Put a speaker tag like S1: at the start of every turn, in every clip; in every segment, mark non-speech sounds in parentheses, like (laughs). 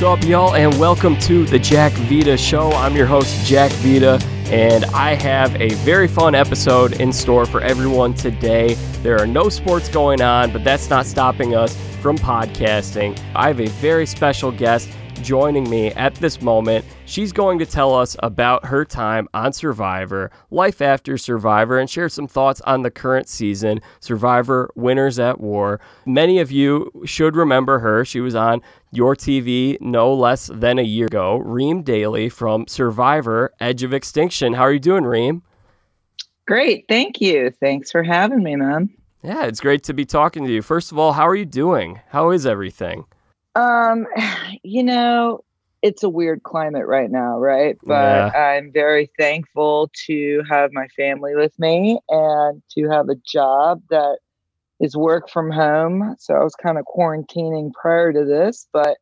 S1: What's up, y'all, and welcome to the Jack Vita Show. I'm your host, Jack Vita, and I have a very fun episode in store for everyone today. There are no sports going on, but that's not stopping us from podcasting. I have a very special guest joining me at this moment. She's going to tell us about her time on Survivor, life after Survivor, and share some thoughts on the current season, Survivor Winners at War. Many of you should remember her. She was on your TV no less than a year ago. Reem Daly from Survivor Edge of Extinction. How are you doing, Reem?
S2: Great. Thank you. Thanks for having me, man.
S1: Yeah, it's great to be talking to you. First of all, how are you doing? How is everything?
S2: Um, (sighs) you know, it's a weird climate right now, right? But yeah. I'm very thankful to have my family with me and to have a job that is work from home. So I was kind of quarantining prior to this, but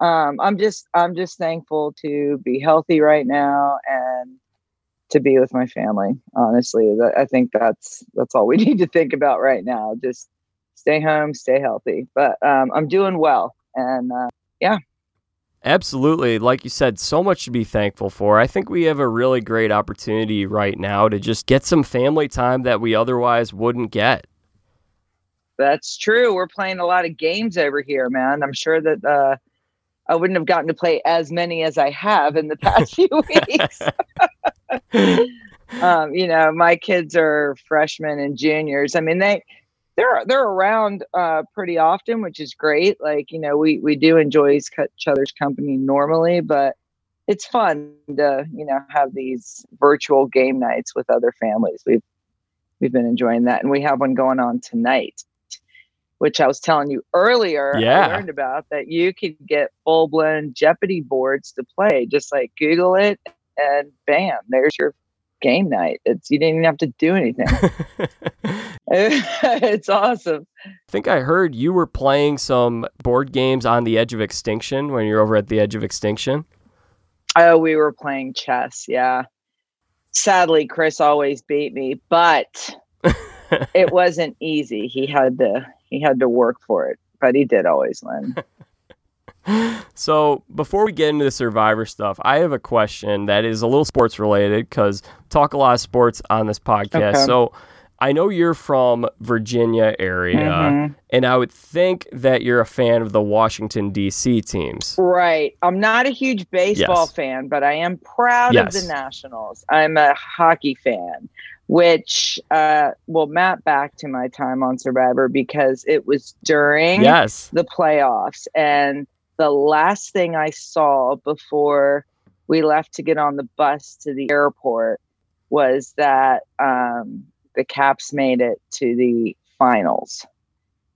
S2: um, I'm just I'm just thankful to be healthy right now and to be with my family. Honestly, I think that's that's all we (laughs) need to think about right now. Just stay home, stay healthy. But um, I'm doing well and uh, yeah.
S1: Absolutely. Like you said, so much to be thankful for. I think we have a really great opportunity right now to just get some family time that we otherwise wouldn't get.
S2: That's true. We're playing a lot of games over here, man. I'm sure that uh, I wouldn't have gotten to play as many as I have in the past (laughs) few weeks. (laughs) (laughs) um, you know, my kids are freshmen and juniors. I mean, they they're they're around uh, pretty often, which is great. Like you know, we we do enjoy each other's company normally, but it's fun to you know have these virtual game nights with other families. We've we've been enjoying that, and we have one going on tonight, which I was telling you earlier.
S1: Yeah,
S2: I learned about that you could get full blown Jeopardy boards to play. Just like Google it, and bam, there's your game night. It's you didn't even have to do anything. (laughs) (laughs) it's awesome.
S1: I think I heard you were playing some board games on the Edge of Extinction when you're over at the Edge of Extinction.
S2: Oh, we were playing chess. Yeah. Sadly, Chris always beat me, but (laughs) it wasn't easy. He had to he had to work for it, but he did always win. (laughs)
S1: so before we get into the survivor stuff i have a question that is a little sports related because talk a lot of sports on this podcast okay. so i know you're from virginia area mm-hmm. and i would think that you're a fan of the washington d.c teams
S2: right i'm not a huge baseball yes. fan but i am proud yes. of the nationals i'm a hockey fan which uh, will map back to my time on Survivor because it was during
S1: yes.
S2: the playoffs. And the last thing I saw before we left to get on the bus to the airport was that um, the Caps made it to the finals.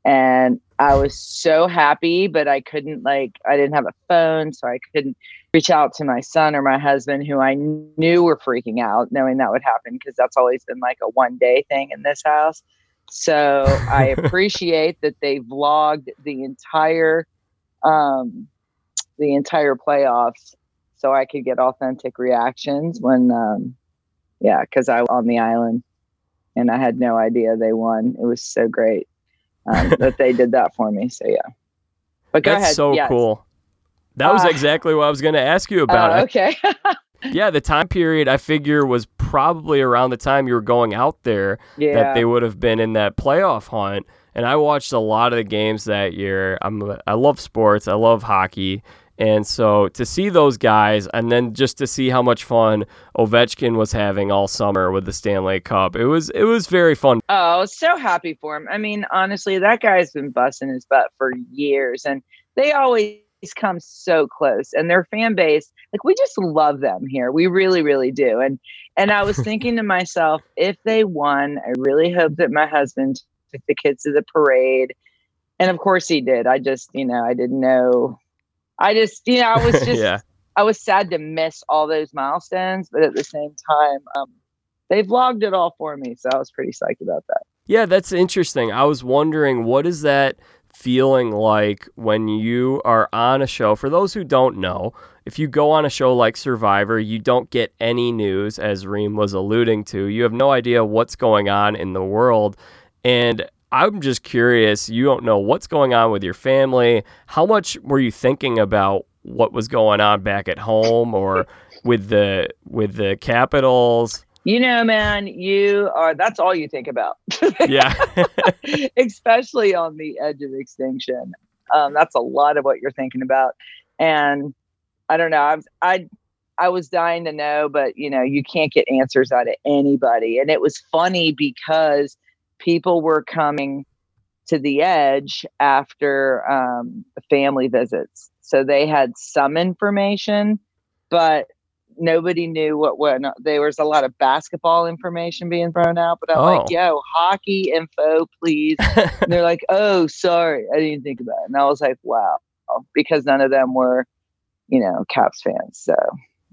S2: And I was so happy, but I couldn't, like, I didn't have a phone, so I couldn't reach out to my son or my husband, who I knew were freaking out, knowing that would happen because that's always been like a one day thing in this house. So I (laughs) appreciate that they vlogged the entire um, the entire playoffs so I could get authentic reactions when, um, yeah, because I was on the island and I had no idea they won. It was so great um, (laughs) that they did that for me. So, yeah.
S1: But go That's ahead. so yes. cool. That was uh, exactly what I was going to ask you about.
S2: Uh, okay. (laughs)
S1: yeah, the time period I figure was probably around the time you were going out there yeah. that they would have been in that playoff hunt and I watched a lot of the games that year. I'm I love sports. I love hockey. And so to see those guys and then just to see how much fun Ovechkin was having all summer with the Stanley Cup, it was it was very fun.
S2: Oh, I was so happy for him. I mean, honestly, that guy's been busting his butt for years and they always come so close and their fan base like we just love them here we really really do and and i was (laughs) thinking to myself if they won i really hope that my husband took the kids to the parade. And of course he did. I just, you know, I didn't know. I just, you know, I was (laughs) just, yeah. I was sad to miss all those milestones, but at the same time, um, they vlogged it all for me. So I was pretty psyched about that.
S1: Yeah, that's interesting. I was wondering, what is that feeling like when you are on a show? For those who don't know, if you go on a show like Survivor, you don't get any news, as Reem was alluding to. You have no idea what's going on in the world. And I'm just curious, you don't know what's going on with your family. How much were you thinking about what was going on back at home or (laughs) with the with the Capitals?
S2: You know, man, you are that's all you think about. (laughs)
S1: yeah. (laughs)
S2: Especially on the edge of extinction. Um, that's a lot of what you're thinking about. And I don't know. I was I I was dying to know, but you know, you can't get answers out of anybody. And it was funny because people were coming to the edge after um, family visits. So they had some information, but nobody knew what went. There was a lot of basketball information being thrown out, but I'm oh. like, "Yo, hockey info, please." and they're like, "Oh, sorry, I didn't think about it." And I was like, "Wow," because none of them were, you know, Caps fans. So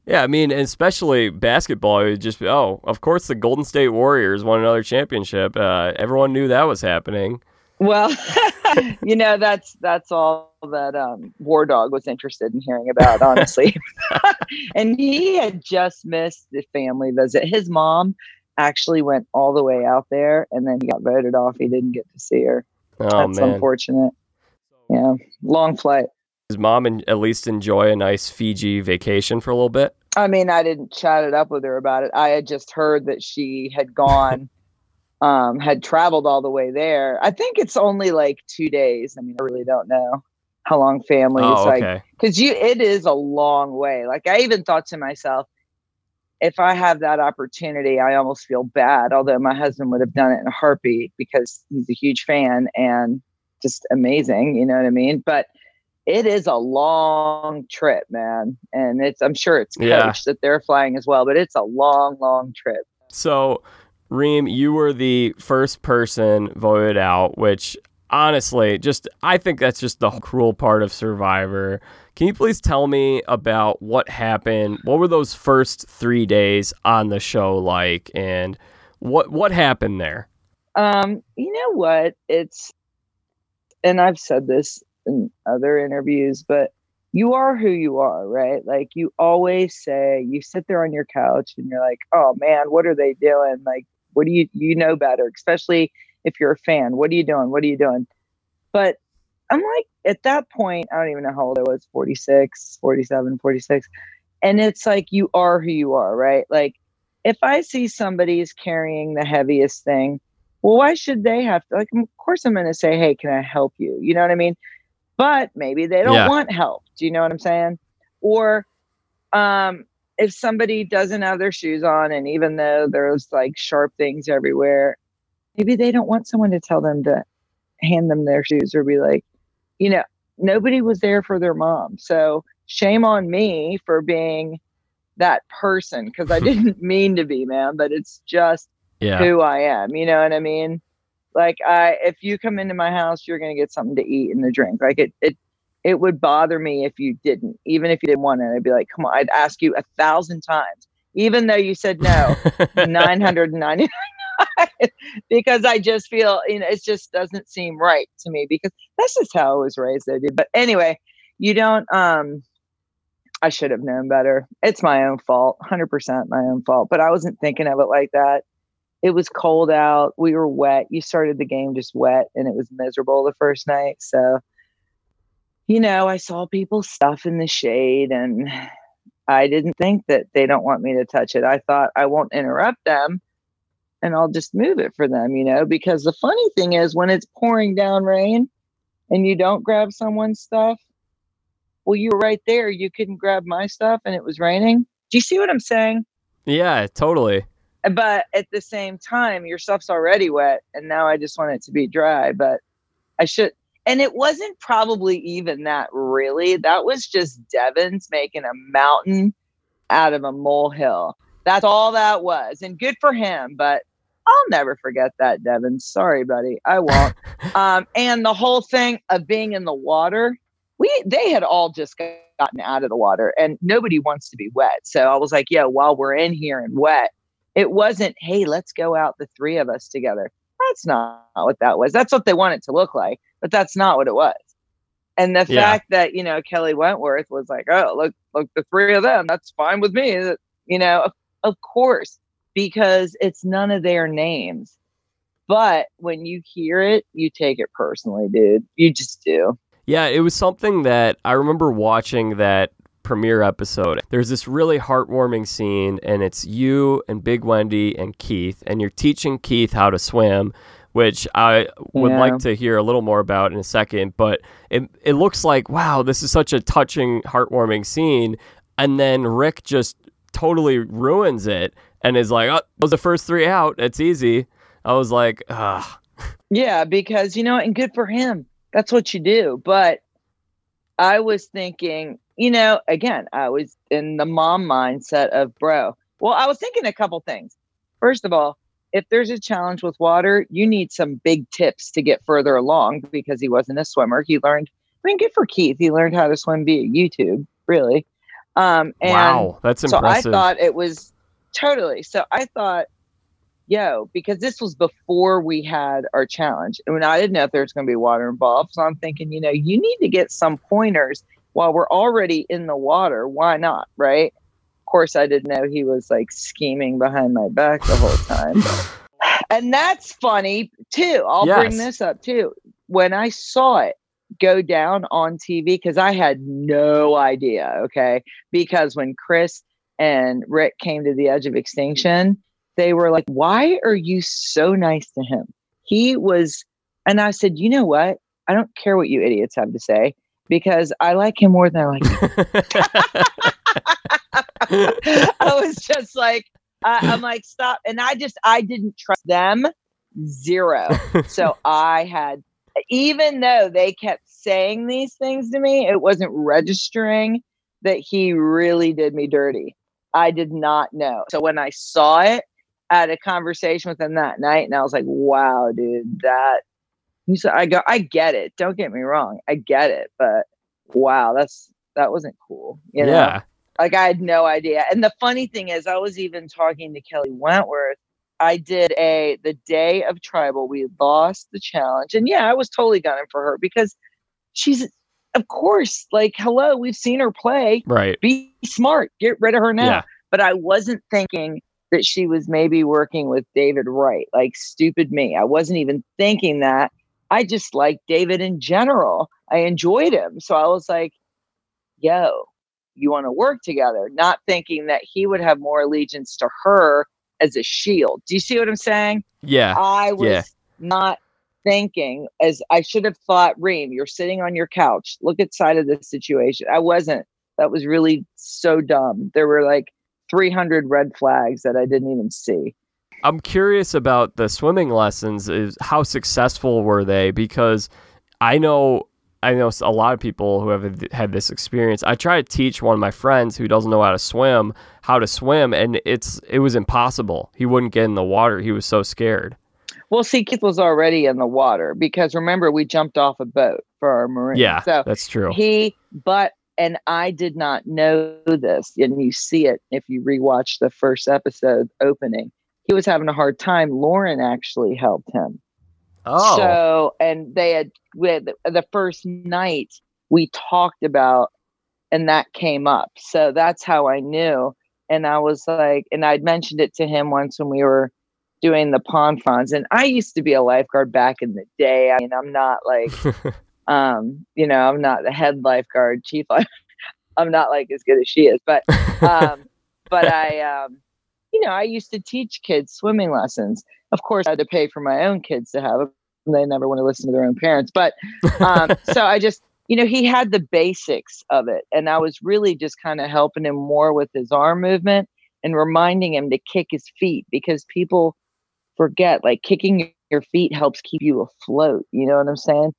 S1: yeah, I mean, especially basketball, it would just be, oh, of course the Golden State Warriors won another championship. Uh, everyone knew that was happening.
S2: Well, (laughs) you know, that's that's all that um, War Dog was interested in hearing about, honestly. (laughs) (laughs) and he had just missed the family visit. His mom actually went all the way out there, and then he got voted off. He didn't get to see her. Oh, that's man. unfortunate. Yeah, long flight.
S1: Does mom and at least enjoy a nice Fiji vacation for a little bit?
S2: I mean, I didn't chat it up with her about it. I had just heard that she had gone (laughs) um, had traveled all the way there. I think it's only like two days. I mean, I really don't know how long family oh, is okay. like because you it is a long way. Like I even thought to myself, if I have that opportunity, I almost feel bad. Although my husband would have done it in a heartbeat because he's a huge fan and just amazing. You know what I mean? But it is a long trip, man. And it's I'm sure it's coached yeah. that they're flying as well, but it's a long, long trip.
S1: So Reem, you were the first person voted out, which honestly, just I think that's just the cruel part of Survivor. Can you please tell me about what happened? What were those first three days on the show like, and what what happened there?
S2: Um, you know what? It's and I've said this in other interviews, but you are who you are, right? Like you always say, you sit there on your couch and you're like, oh man, what are they doing? Like what do you you know better, especially if you're a fan? What are you doing? What are you doing? But I'm like at that point, I don't even know how old I was, 46, 47, 46. And it's like you are who you are, right? Like if I see somebody's carrying the heaviest thing, well, why should they have to like of course I'm gonna say, Hey, can I help you? You know what I mean? But maybe they don't yeah. want help. Do you know what I'm saying? Or um if somebody doesn't have their shoes on and even though there's like sharp things everywhere maybe they don't want someone to tell them to hand them their shoes or be like you know nobody was there for their mom so shame on me for being that person because i (laughs) didn't mean to be man but it's just yeah. who i am you know what i mean like i if you come into my house you're going to get something to eat and a drink like it it it would bother me if you didn't, even if you didn't want it. I'd be like, come on, I'd ask you a thousand times, even though you said no, (laughs) 999 (laughs) because I just feel, you know, it just doesn't seem right to me because that's just how I was raised, I did. But anyway, you don't, um, I should have known better. It's my own fault, 100% my own fault, but I wasn't thinking of it like that. It was cold out. We were wet. You started the game just wet and it was miserable the first night. So, you know, I saw people stuff in the shade and I didn't think that they don't want me to touch it. I thought I won't interrupt them and I'll just move it for them, you know, because the funny thing is when it's pouring down rain and you don't grab someone's stuff, well, you were right there. You couldn't grab my stuff and it was raining. Do you see what I'm saying?
S1: Yeah, totally.
S2: But at the same time, your stuff's already wet and now I just want it to be dry. But I should, and it wasn't probably even that really. That was just Devens making a mountain out of a molehill. That's all that was. And good for him. But I'll never forget that, Devin. Sorry, buddy. I won't. (laughs) um, and the whole thing of being in the water, we they had all just gotten out of the water and nobody wants to be wet. So I was like, yeah, while we're in here and wet, it wasn't, hey, let's go out the three of us together. That's not what that was. That's what they want it to look like but that's not what it was. And the yeah. fact that, you know, Kelley Wentworth was like, oh, look, look, the three of them, that's fine with me. You know, of, of course, because it's none of their names. But when you hear it, you take it personally, dude. You just do.
S1: Yeah, it was something that I remember watching that premiere episode. There's this really heartwarming scene, and it's you and Big Wendy and Keith, and you're teaching Keith how to swim, which I would
S2: Yeah.
S1: like to hear a little more about in a second. But it it looks like wow, this is such a touching, heartwarming scene, and then Rick just totally ruins it and is like, "Oh, those the first three out. It's easy." I was like, "Ah,
S2: Yeah, because you know, and good for him. That's what you do. But I was thinking, you know, again, I was in the mom mindset of bro. Well, I was thinking a couple things. First of all, if there's a challenge with water, you need some big tips to get further along because he wasn't a swimmer. He learned, I mean, good for Keith. He learned how to swim via YouTube, really. Um, and
S1: wow, that's impressive. so.
S2: I thought it was totally. So I thought, yo, because this was before we had our challenge. And when I didn't know if there was going to be water involved. So I'm thinking, you know, you need to get some pointers while we're already in the water. Why not? Right. Of course, I didn't know he was like scheming behind my back the whole time. (laughs) and that's funny too. I'll bring this up too. When I saw it go down on TV, because I had no idea. Okay. Because when Chris and Rick came to the edge of extinction, they were like, Why are you so nice to him? He was, and I said, You know what? I don't care what you idiots have to say because I like him more than I like. (laughs) (laughs) I was just like, I, I'm like, stop. And I just, I didn't trust them zero. So (laughs) I had, even though they kept saying these things to me, it wasn't registering that he really did me dirty. I did not know. So when I saw it, I had a conversation with him that night, and I was like, "Wow, dude, that." He said, "I go, I get it. Don't get me wrong, I get it, but wow, that's that wasn't cool." You know,
S1: yeah.
S2: like I had no idea. And the funny thing is, I was even talking to Kelley Wentworth. I did a the day of tribal. We lost the challenge, and yeah, I was totally gunning for her because she's, of course, like hello, we've seen her play.
S1: Right.
S2: Be smart, get rid of her now.
S1: Yeah.
S2: But I wasn't thinking that she was maybe working with David Wright. Like stupid me. I wasn't even thinking that. I just liked David in general. I enjoyed him, so I was like, yo, you want to work together, not thinking that he would have more allegiance to her as a shield. Do you see what I'm saying?
S1: Yeah.
S2: I was
S1: yeah.
S2: not thinking as I should have thought, Reem, you're sitting on your couch. Look at side of this situation. I wasn't. That was really so dumb. There were like 300 red flags that I didn't even see.
S1: I'm curious about the swimming lessons. Is how successful were they? Because I know I know a lot of people who have had this experience. I try to teach one of my friends who doesn't know how to swim how to swim, and it's it was impossible. He wouldn't get in the water. He was so scared.
S2: Well, see, Keith was already in the water because remember we jumped off a boat for our marine.
S1: Yeah,
S2: so
S1: that's true.
S2: he, but and I did not know this, and you see it if you rewatch the first episode opening. He was having a hard time. Lauren actually helped him.
S1: oh,
S2: So, and they had with the first night we talked about, and that came up. So that's how I knew. And I was like, and I'd mentioned it to him once when we were doing the pond fronds. And I used to be a lifeguard back in the day. I mean, I'm not like, (laughs) um, you know, I'm not the head lifeguard, chief. life- (laughs) I'm not like as good as she is, but, (laughs) um, but I, um, you know, I used to teach kids swimming lessons. Of course, I had to pay for my own kids to have them. They never want to listen to their own parents. But um, (laughs) so I just, you know, he had the basics of it. And I was really just kind of helping him more with his arm movement and reminding him to kick his feet because people forget like kicking your feet helps keep you afloat. You know what I'm saying?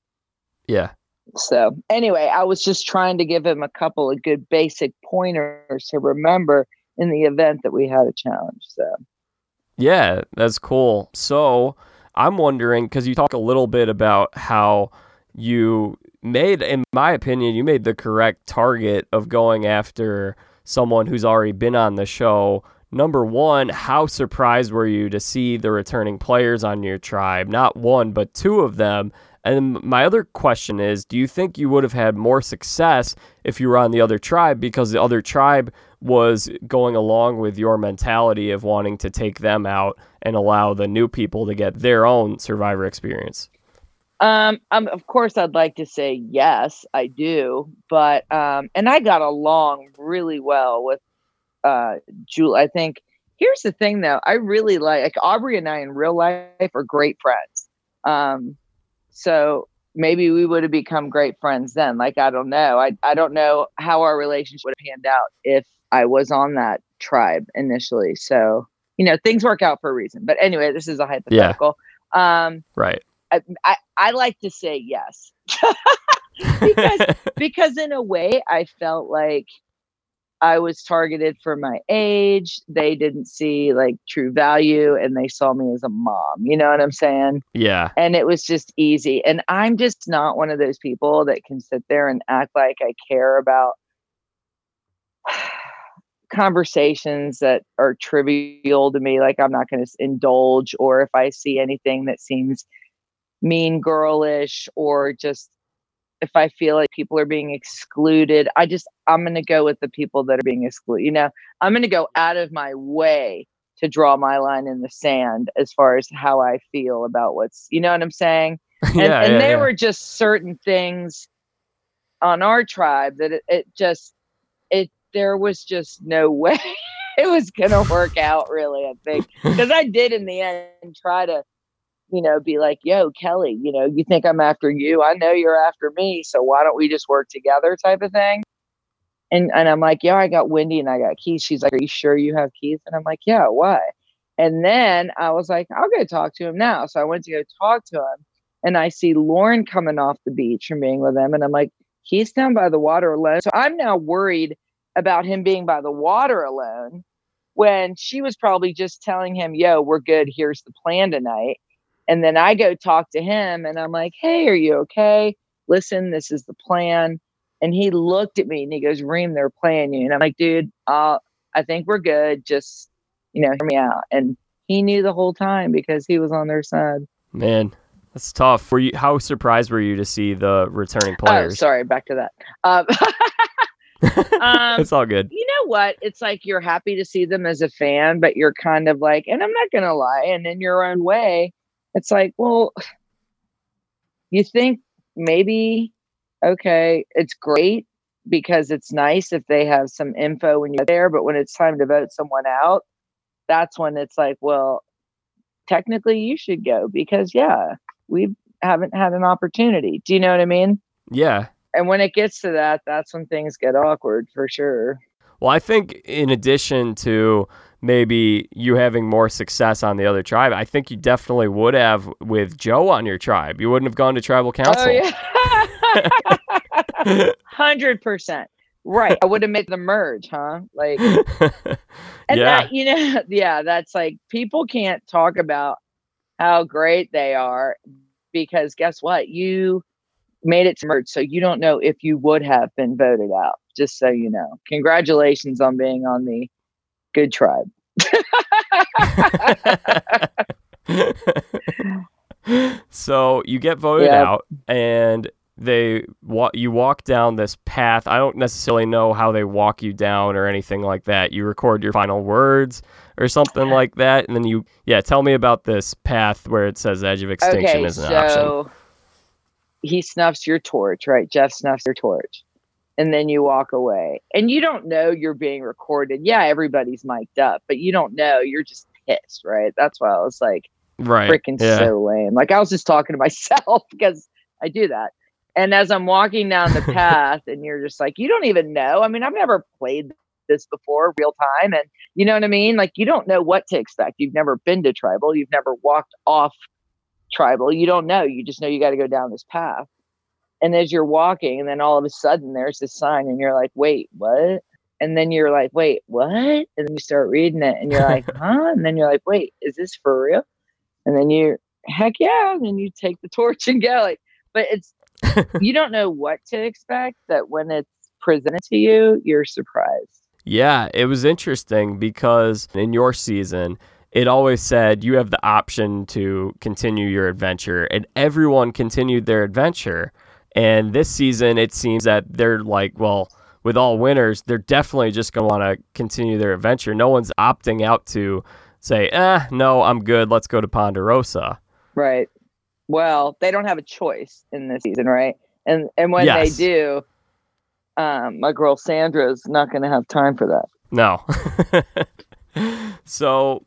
S1: yeah.
S2: So anyway, I was just trying to give him a couple of good basic pointers to remember in the event that we had a challenge. So
S1: Yeah, that's cool. So I'm wondering because you talk a little bit about how you made, in my opinion, you made the correct target of going after someone who's already been on the show. Number one, how surprised were you to see the returning players on your tribe? Not one, but two of them. And my other question is do you think you would have had more success if you were on the other tribe because the other tribe was going along with your mentality of wanting to take them out and allow the new people to get their own survivor experience?
S2: Um, um, of course, I'd like to say yes, I do, but um, and I got along really well with uh, Jewel. I think here's the thing, though. I really like, like Aubry and I in real life are great friends. Um, so maybe we would have become great friends then. Like I don't know. I I don't know how our relationship would have panned out if I was on that tribe initially. So you know, things work out for a reason. But anyway, this is a hypothetical.
S1: Yeah. Um, right.
S2: I, I, I like to say yes (laughs) because because in a way I felt like I was targeted for my age. They didn't see like true value and they saw me as a mom. You know what I'm saying?
S1: Yeah.
S2: And it was just easy. And I'm just not one of those people that can sit there and act like I care about (sighs) conversations that are trivial to me. Like I'm not going to indulge, or if I see anything that seems mean girlish or just if I feel like people are being excluded, I just I'm going to go with the people that are being excluded. You know, I'm going to go out of my way to draw my line in the sand as far as how I feel about what's, you know what I'm saying? (laughs) And,
S1: yeah,
S2: and
S1: yeah,
S2: there
S1: yeah.
S2: were just certain things on our tribe that it, it just it there was just no (laughs) way it was gonna work out really, I think. Because I did in the end try to you know, be like, yo, Kelley, you know, you think I'm after you. I know you're after me. So why don't we just work together type of thing? And and I'm like, yeah, I got Wendy and I got Keith. She's like, Are you sure you have Keith? And I'm like, Yeah, why? And then I was like, I'll go talk to him now. So I went to go talk to him and I see Lauren coming off the beach from being with him. And I'm like, he's down by the water alone. So I'm now worried about him being by the water alone when she was probably just telling him, yo, we're good. Here's the plan tonight. And then I go talk to him and I'm like, hey, are you okay? Listen, this is the plan. And he looked at me and he goes, Reem, they're playing you. And I'm like, dude, uh, I think we're good. Just, you know, hear me out. And he knew the whole time because he was on their side.
S1: Man, that's tough. Were you? How surprised were you to see the returning
S2: Oh,
S1: players?
S2: sorry, back to that. Um, (laughs) um,
S1: it's all good.
S2: you know what? It's like you're happy to see them as a fan, but you're kind of like, and I'm not going to lie, and in your own way, it's like, well, you think maybe, okay, it's great because it's nice if they have some info when you're there, but when it's time to vote someone out, that's when it's like, well, technically you should go because, yeah, we haven't had an opportunity. Do you know what I mean?
S1: Yeah.
S2: And when it gets to that, that's when things get awkward for sure.
S1: Well, I think in addition to maybe you having more success on the other tribe, I think you definitely would have with Joe on your tribe. You wouldn't have gone to tribal oh, council.
S2: Oh yeah, (laughs) hundred percent. Right. I would have made the merge, huh? Like, (laughs) and
S1: yeah.
S2: that you know, (laughs) yeah, that's like people can't talk about how great they are because guess what? You made it to merge, so you don't know if you would have been voted out. Just so you know, congratulations on being on the good tribe. (laughs)
S1: so you get voted
S2: Yep.
S1: out and they wa- you walk down this path. I don't necessarily know how they walk you down or anything like that. You record your final words or something like that and then you yeah, tell me about this path where it says edge of extinction
S2: okay,
S1: is an option.
S2: so he snuffs your torch, right? Jeff snuffs your torch. And then you walk away. And you don't know you're being recorded. Yeah, everybody's mic'd up, but you don't know. You're just pissed, right? That's why I was like,
S1: Right.
S2: freaking
S1: yeah.
S2: so lame. Like I was just talking to (laughs) myself because I do that. And as I'm walking down the (laughs) path, and you're just like, you don't even know. I mean, I've never played this before real time. And you know what I mean? Like, you don't know what to expect. You've never been to tribal, you've never walked off tribal. You don't know. You just know you got to go down this path. And as you're walking, and then all of a sudden there's this sign, and you're like, wait, what? And then you're like, wait, what? And then you start reading it, and you're like, (laughs) huh? And then you're like, wait, is this for real? And then you, heck yeah. And then you take the (laughs) torch and go. Like, but it's, (laughs) you don't know what to expect. That when it's presented to you, you're surprised.
S1: Yeah, it was interesting because in your season, it always said you have the option to continue your adventure, and everyone continued their adventure. And this season, it seems that they're like, well, with all winners, they're definitely just going to want to continue their adventure. No one's opting out to say, eh, no, I'm good. Let's go to Ponderosa.
S2: Right. well, they don't have a choice in this season, right? And and when
S1: Yes.
S2: they do, um, my girl Sandra's not going to have time for that.
S1: No. (laughs) so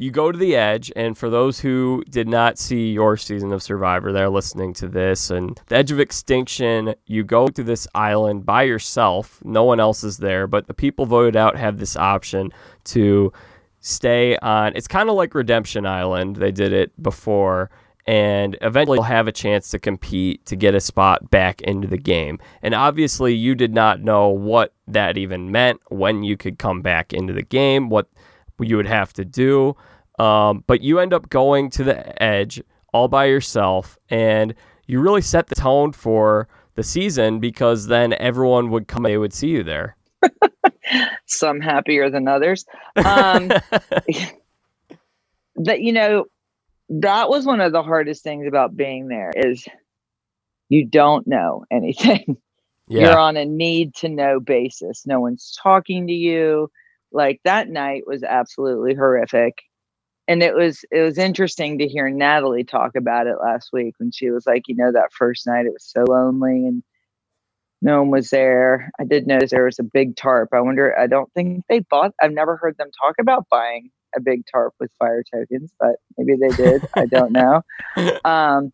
S1: you go to the edge, and for those who did not see your season of Survivor, they're listening to this, and the edge of extinction, you go to this island by yourself. No one else is there, but the people voted out have this option to stay on. It's kind of like Redemption Island. They did it before. And eventually, you'll have a chance to compete to get a spot back into the game. And obviously, you did not know what that even meant, when you could come back into the game, what you would have to do. Um, but you end up going to the edge all by yourself, and you really set the tone for the season because then everyone would come, they would see you there. (laughs)
S2: Some happier than others. Um, (laughs) that you know, that was one of the hardest things about being there is you don't know anything. (laughs) You're on a need to know basis. No one's talking to you. Like that night was absolutely horrific. And it was it was interesting to hear Natalie talk about it last week when she was like, you know, that first night it was so lonely and no one was there. I did notice there was a big tarp. I wonder I don't think they bought I've never heard them talk about buying a big tarp with fire tokens, but maybe they did. I don't know. (laughs) Um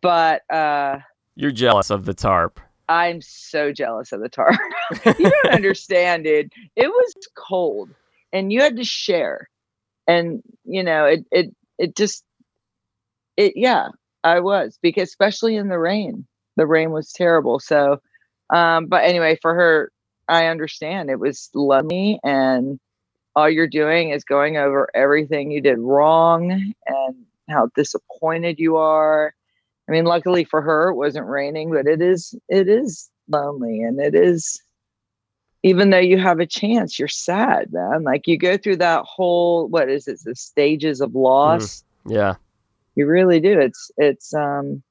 S2: but uh
S1: you're jealous of the tarp.
S2: I'm so jealous of the tarp. (laughs) you don't (laughs) understand, dude. It was cold and you had to share. And you know, it it it just it yeah, I was because especially in the rain. The rain was terrible. So um but anyway, for her I understand it was lonely and all you're doing is going over everything you did wrong and how disappointed you are I mean, luckily for her, it wasn't raining, but it is it is lonely, and it is even though you have a chance, you're sad, man. Like you go through that whole what is it, the stages of loss.
S1: Yeah,
S2: You really do. It's it's um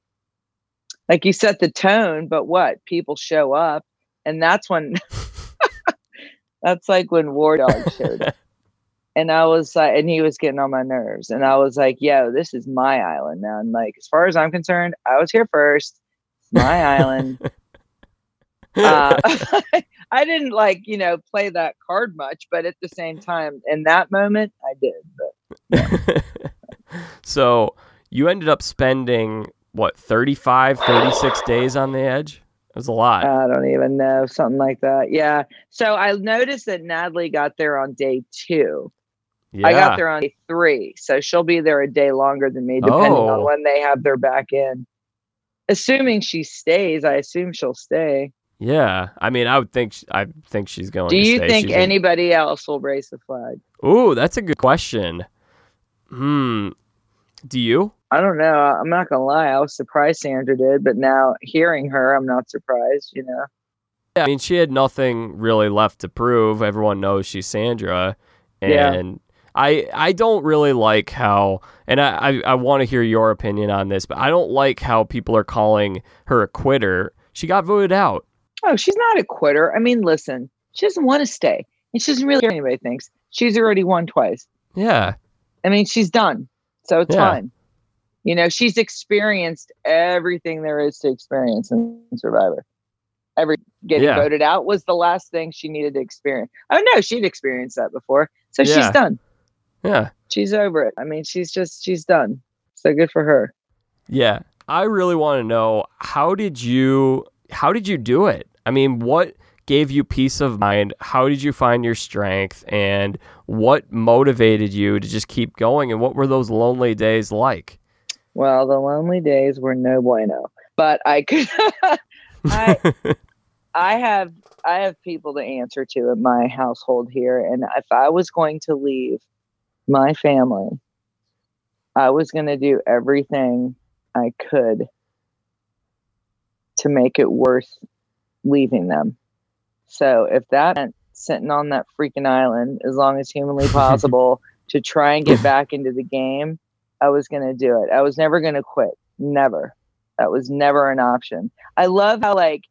S2: like you set the tone, but what people show up, and that's when (laughs) that's like when War Dog showed up. (laughs) And I was like, and he was getting on my nerves. And I was like, yo, this is my island now. And like, as far as I'm concerned, I was here first. It's my island. (laughs) Uh, I didn't like, you know, play that card much, but at the same time, in that moment, I did. But (laughs)
S1: so you ended up spending what 35 36 days on the edge it was a lot
S2: I don't even know, something like that. Yeah. So I noticed that Natalie got there on day two.
S1: yeah
S2: I got there on day three. So she'll be there a day longer than me, depending on
S1: Oh.
S2: when they have their back in. Assuming she stays, I assume she'll stay.
S1: Yeah i mean i would think sh- i think she's going to Do
S2: you
S1: stay.
S2: think
S1: She's
S2: anybody else will raise the flag?
S1: ooh that's a good question hmm do you
S2: I don't know. I'm not gonna lie. I was surprised Sandra did, but now hearing her, I'm not surprised. You know.
S1: yeah, i mean she had nothing really left to prove everyone knows she's sandra and
S2: Yeah.
S1: I, I don't really like how, and I, I, I want to hear your opinion on this, but I don't like how people are calling her a quitter. She got voted out.
S2: Oh, she's not a quitter. I mean, listen, she doesn't want to stay, and she doesn't really care what anybody thinks. She's already won twice.
S1: Yeah.
S2: I mean, she's done, so it's
S1: Yeah.
S2: fine. You know, she's experienced everything there is to experience in Survivor. Every getting
S1: Yeah.
S2: voted out was the last thing she needed to experience. Oh no, she'd experienced that before, so
S1: Yeah.
S2: she's done.
S1: Yeah.
S2: She's over it. I mean, she's just she's done. So good for her.
S1: Yeah. I really want to know how did you how did you do it? I mean, what gave you peace of mind? How did you find your strength and what motivated you to just keep going and what were those lonely days like?
S2: Well, the lonely days were no bueno, but I could. (laughs) I (laughs) I have I have people to answer to in my household here, and if I was going to leave my family, I was going to do everything I could to make it worth leaving them. So if that meant sitting on that freaking island as long as humanly (laughs) possible to try and get (laughs) back into the game, I was going to do it. I was never going to quit. Never. That was never an option. I love how like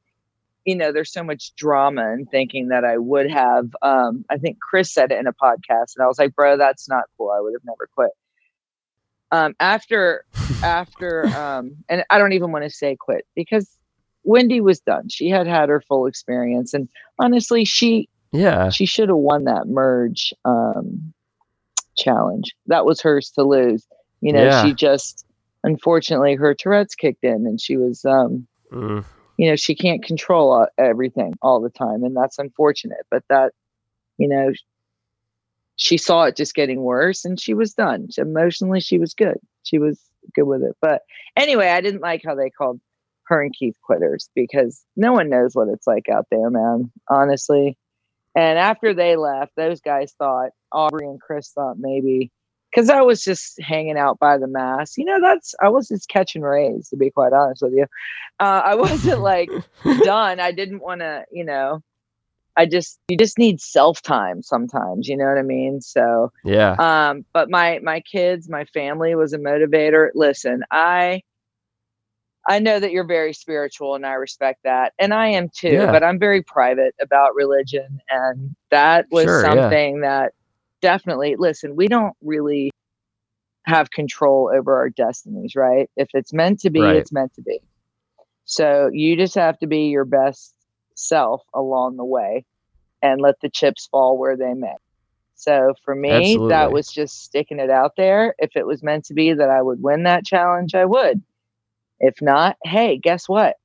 S2: you know there's so much drama and thinking that I would have um I think Chris said it in a podcast and I was like, "Bro, that's not cool. I would have never quit." Um, after after (laughs) um, and I don't even want to say quit because Wendy was done. She had had her full experience, and honestly, she
S1: yeah
S2: she should have won that merge um, challenge. That was hers to lose. You know,
S1: Yeah.
S2: she just unfortunately her Tourette's kicked in, and she was um,
S1: Mm,
S2: you know she can't control everything all the time and that's unfortunate but that you know she saw it just getting worse and she was done emotionally she was good she was good with it but anyway i didn't like how they called her and keith quitters because no one knows what it's like out there man honestly and after they left those guys thought aubry and chris thought maybe because i was just hanging out by the mass you know that's i was just catching rays to be quite honest with you uh, i (laughs) wasn't like done. I didn't want to, you know, I just you just need self time sometimes, you know what I mean? So,
S1: yeah.
S2: um but my my kids, my family was a motivator. Listen, I I know that you're very spiritual and I respect that. And I am too,
S1: Yeah.
S2: but I'm very private about religion and that was
S1: Sure, yeah.
S2: something that definitely listen, we don't really have control over our destinies, right? If it's meant to be,
S1: Right.
S2: it's meant to be. So you just have to be your best self along the way and let the chips fall where they may. So for me,
S1: Absolutely.
S2: that was just sticking it out there. If it was meant to be that I would win that challenge, I would. If not, hey, guess what?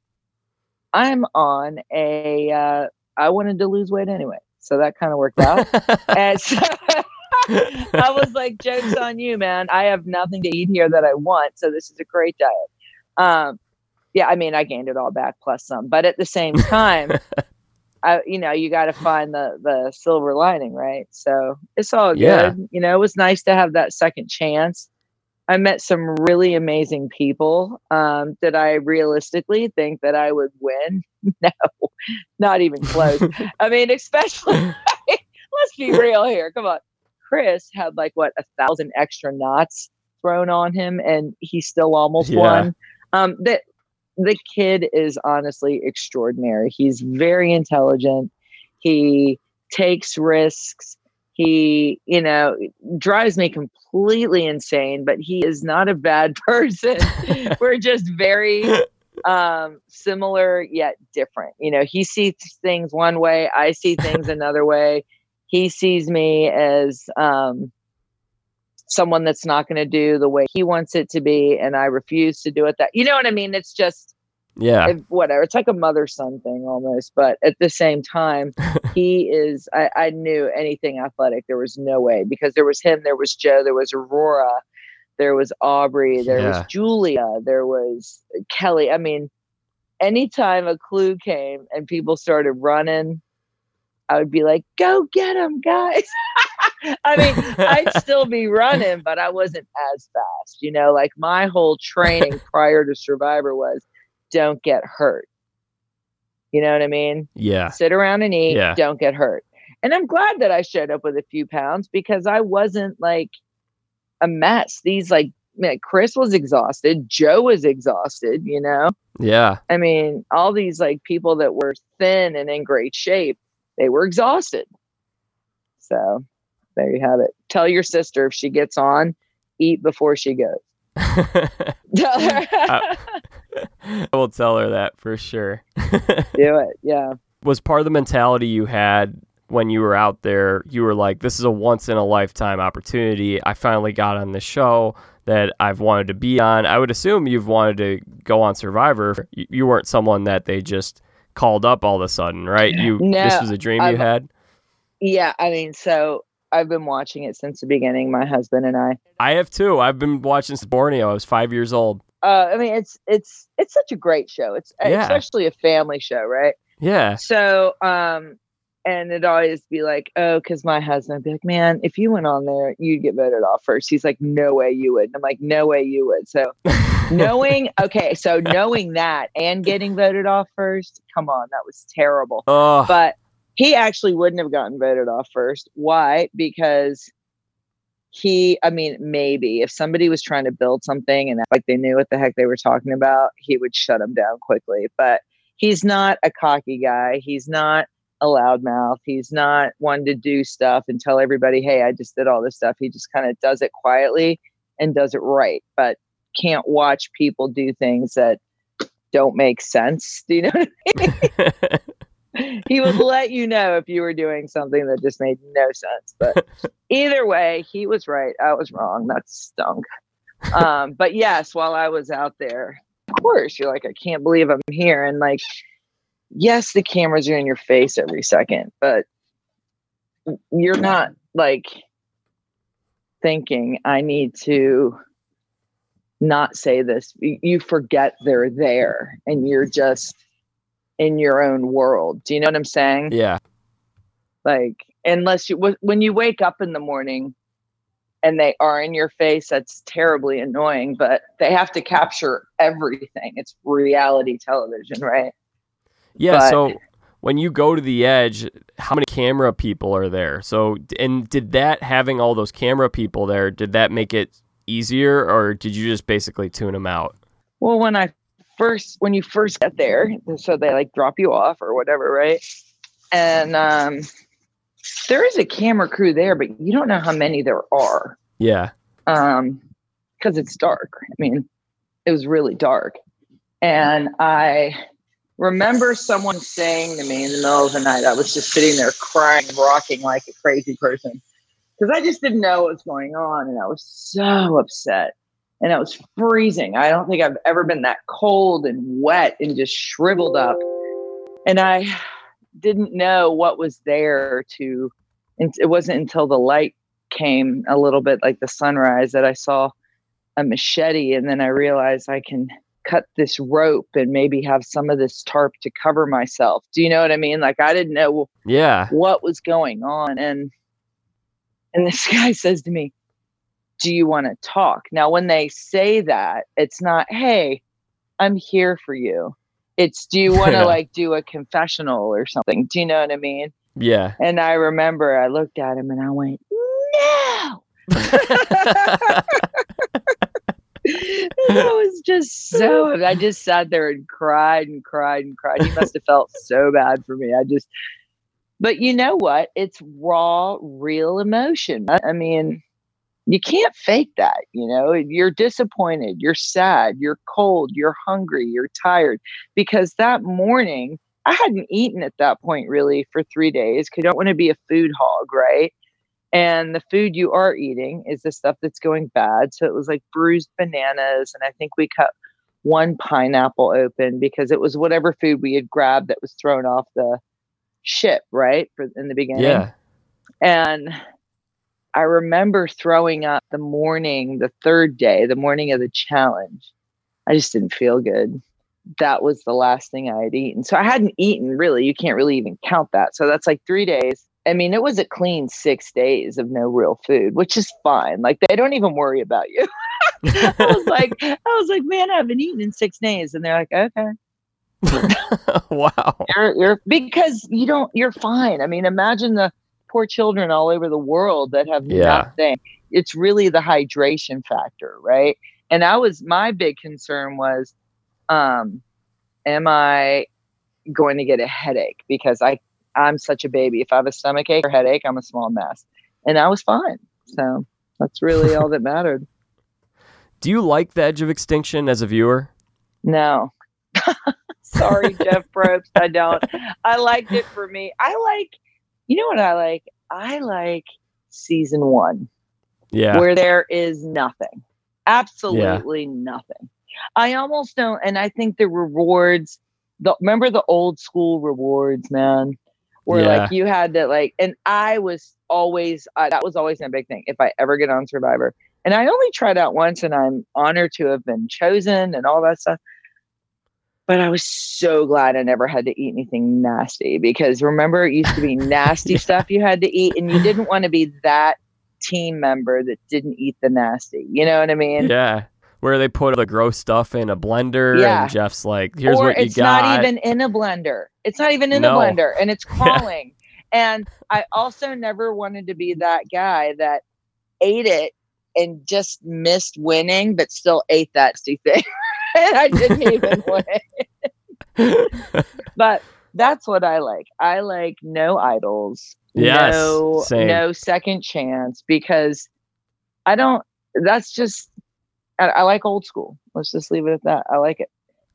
S2: I'm on a, uh, I wanted to lose weight anyway. So that kind of worked out. (laughs) and so (laughs) I was like, joke's on you, man. I have nothing to eat here that I want. So this is a great diet. Um, yeah, I mean, I gained it all back plus some, but at the same (laughs) time, I, you know, you got to find the the silver lining, right? So it's all good. You know, it was nice to have that second chance. I met some really amazing people. Um, did I realistically think that I would win? (laughs) No, not even close. (laughs) I mean, especially (laughs) let's be real here. Come on. Chris had like what a thousand extra knots thrown on him and he still almost
S1: Yeah.
S2: won. Um that the kid is honestly extraordinary. He's very intelligent. He takes risks. He, you know, drives me completely insane, but he is not a bad (laughs) person. (laughs) We're just very um similar yet different. You know he sees things one way i see (laughs) things another way. He sees me as um someone that's not going to do the way he wants it to be and i refuse to do it that you know what i mean? It's just
S1: yeah.
S2: it- whatever it's like a mother son thing almost but at the same time (laughs) he is I, I knew anything athletic there was no way because there was him there was joe there was aurora there was aubry there
S1: Yeah.
S2: was julia there was kelley i mean anytime a clue came and people started running i would be like go get them guys (laughs) i mean i'd (laughs) still be running but i wasn't as fast you know like my whole training prior to survivor was don't get hurt. You know what i mean?
S1: Yeah.
S2: sit around and eat
S1: Yeah.
S2: don't get hurt. And i'm glad that i showed up with a few pounds because i wasn't like a mess. These like man, chris was exhausted. Joe was exhausted you know?
S1: Yeah.
S2: i mean all these like people that were thin and in great shape they were exhausted. So there you have it. Tell your sister if she gets on eat before she goes (laughs) tell her. (laughs)
S1: I will tell her that for sure. (laughs)
S2: do it yeah.
S1: Was part of the mentality you had when you were out there you were like this is a once in a lifetime opportunity. I finally got on the show that i've wanted to be on. I would assume you've wanted to go on survivor. You, you weren't someone that they just called up all of a sudden right? You this was a dream you
S2: I've-
S1: had?
S2: Yeah i mean so i've been watching it since the beginning my husband and i
S1: i have too i've been watching since borneo i was five years old
S2: uh, I mean, it's it's it's such a great show. It's
S1: Yeah.
S2: especially a family show, right?
S1: yeah
S2: So, um, and it'd always be like, oh, because my husband would be like, man, if you went on there, you'd get voted off first. He's like, no way you would. And I'm like, no way you would. So (laughs) knowing, okay, so knowing that and getting voted off first, come on, that was terrible.
S1: oh
S2: But he actually wouldn't have gotten voted off first. Why? Because he, I mean, maybe if somebody was trying to build something and like they knew what the heck they were talking about, he would shut them down quickly. But he's not a cocky guy. He's not a loudmouth. He's not one to do stuff and tell everybody, hey, I just did all this stuff. He just kind of does it quietly and does it right, but can't watch people do things that don't make sense. Do you know what I mean? (laughs) (laughs) he would let you know if you were doing something that just made no sense. But (laughs) either way, he was right. I was wrong. That stunk. Um, but yes, while I was out there, of course, you're like, I can't believe I'm here. And like, yes, the cameras are in your face every second, but you're not like thinking, I need to not say this. You forget they're there and you're just in your own world. Do you know what I'm saying?
S1: Yeah.
S2: Like, unless you, when you wake up in the morning and they are in your face, that's terribly annoying, but they have to capture everything. It's reality television, right?
S1: Yeah. But, so when you go to the edge, how many camera people are there? So, and did that having all those camera people there, did that make it easier or did you just basically tune them out?
S2: Well, when I first, when you first get there, so they like drop you off or whatever, right? And um, there is a camera crew there, but you don't know how many there are.
S1: Yeah.
S2: Um, because it's dark. I mean, it was really dark. And I remember someone saying to me in the middle of the night, I was just sitting there crying, rocking like a crazy person because I just didn't know what was going on. And I was so upset. And it was freezing. I don't think I've ever been that cold and wet and just shriveled up. And I didn't know what was there to, it wasn't until the light came a little bit like the sunrise that I saw a machete. And then I realized I can cut this rope and maybe have some of this tarp to cover myself. Do you know what I mean? Like I didn't know
S1: yeah
S2: what was going on. And and this (laughs) guy says to me, Do you want to talk? Now, when they say that, it's not, Hey, I'm here for you. It's, Do you want to (laughs) like do a confessional or something? Do you know what I mean?
S1: Yeah.
S2: And I remember I looked at him and I went, No. (laughs) I was just so I just sat there and cried and cried and cried. He must have felt so bad for me. I just but you know what? It's raw, real emotion. I mean, you can't fake that. You know, you're disappointed, you're sad, you're cold, you're hungry, you're tired. Because that morning, I hadn't eaten at that point really for three days because you don't want to be a food hog, right? And the food you are eating is the stuff that's going bad. So it was like bruised bananas. And I think we cut one pineapple open because it was whatever food we had grabbed that was thrown off the ship, right? For in the beginning.
S1: Yeah.
S2: And I remember throwing up the morning, the third day, the morning of the challenge. I just didn't feel good. That was the last thing I had eaten. So I hadn't eaten really. You can't really even count that. So that's like three days. I mean, it was a clean six days of no real food, which is fine. Like they don't even worry about you. (laughs) I was like, I was like, man, I haven't eaten in six days. And they're like, okay. (laughs)
S1: wow.
S2: You're, you're because you don't. You're fine. I mean, imagine the poor children all over the world that have yeah. nothing. It's really the hydration factor, right? And that was my big concern was, um, am I going to get a headache because I I'm such a baby. If I have a stomach ache or headache, I'm a small mess, and I was fine. So that's really all that mattered. (laughs)
S1: Do you like the Edge of Extinction as a viewer?
S2: No. (laughs) Sorry, Jeff Probst. I don't. I liked it for me. I like, you know what I like? I like season one.
S1: Yeah.
S2: Where there is nothing. Absolutely yeah. nothing. I almost don't. And I think the rewards, the remember the old school rewards, man, where yeah. like you had to like, and I was always, uh, that was always a big thing. If I ever get on Survivor, and I only tried out once, and I'm honored to have been chosen and all that stuff but I was so glad I never had to eat anything nasty because remember it used to be (laughs) nasty stuff you had to eat and you didn't want to be that team member that didn't eat the nasty. You know what I mean?
S1: Yeah. Where they put the gross stuff in a blender yeah. and Jeff's like, here's
S2: or
S1: what you
S2: it's
S1: got.
S2: It's not even in a blender. It's not even in no. a blender and it's (laughs) crawling. and I also never wanted to be that guy that ate it and just missed winning, but still ate that thing. And (laughs) I didn't even (laughs) win. but that's what I like. I like no idols.
S1: Yes,
S2: no
S1: same.
S2: no second chance because I don't that's just I, I like old school. Let's just leave it at that. I like it.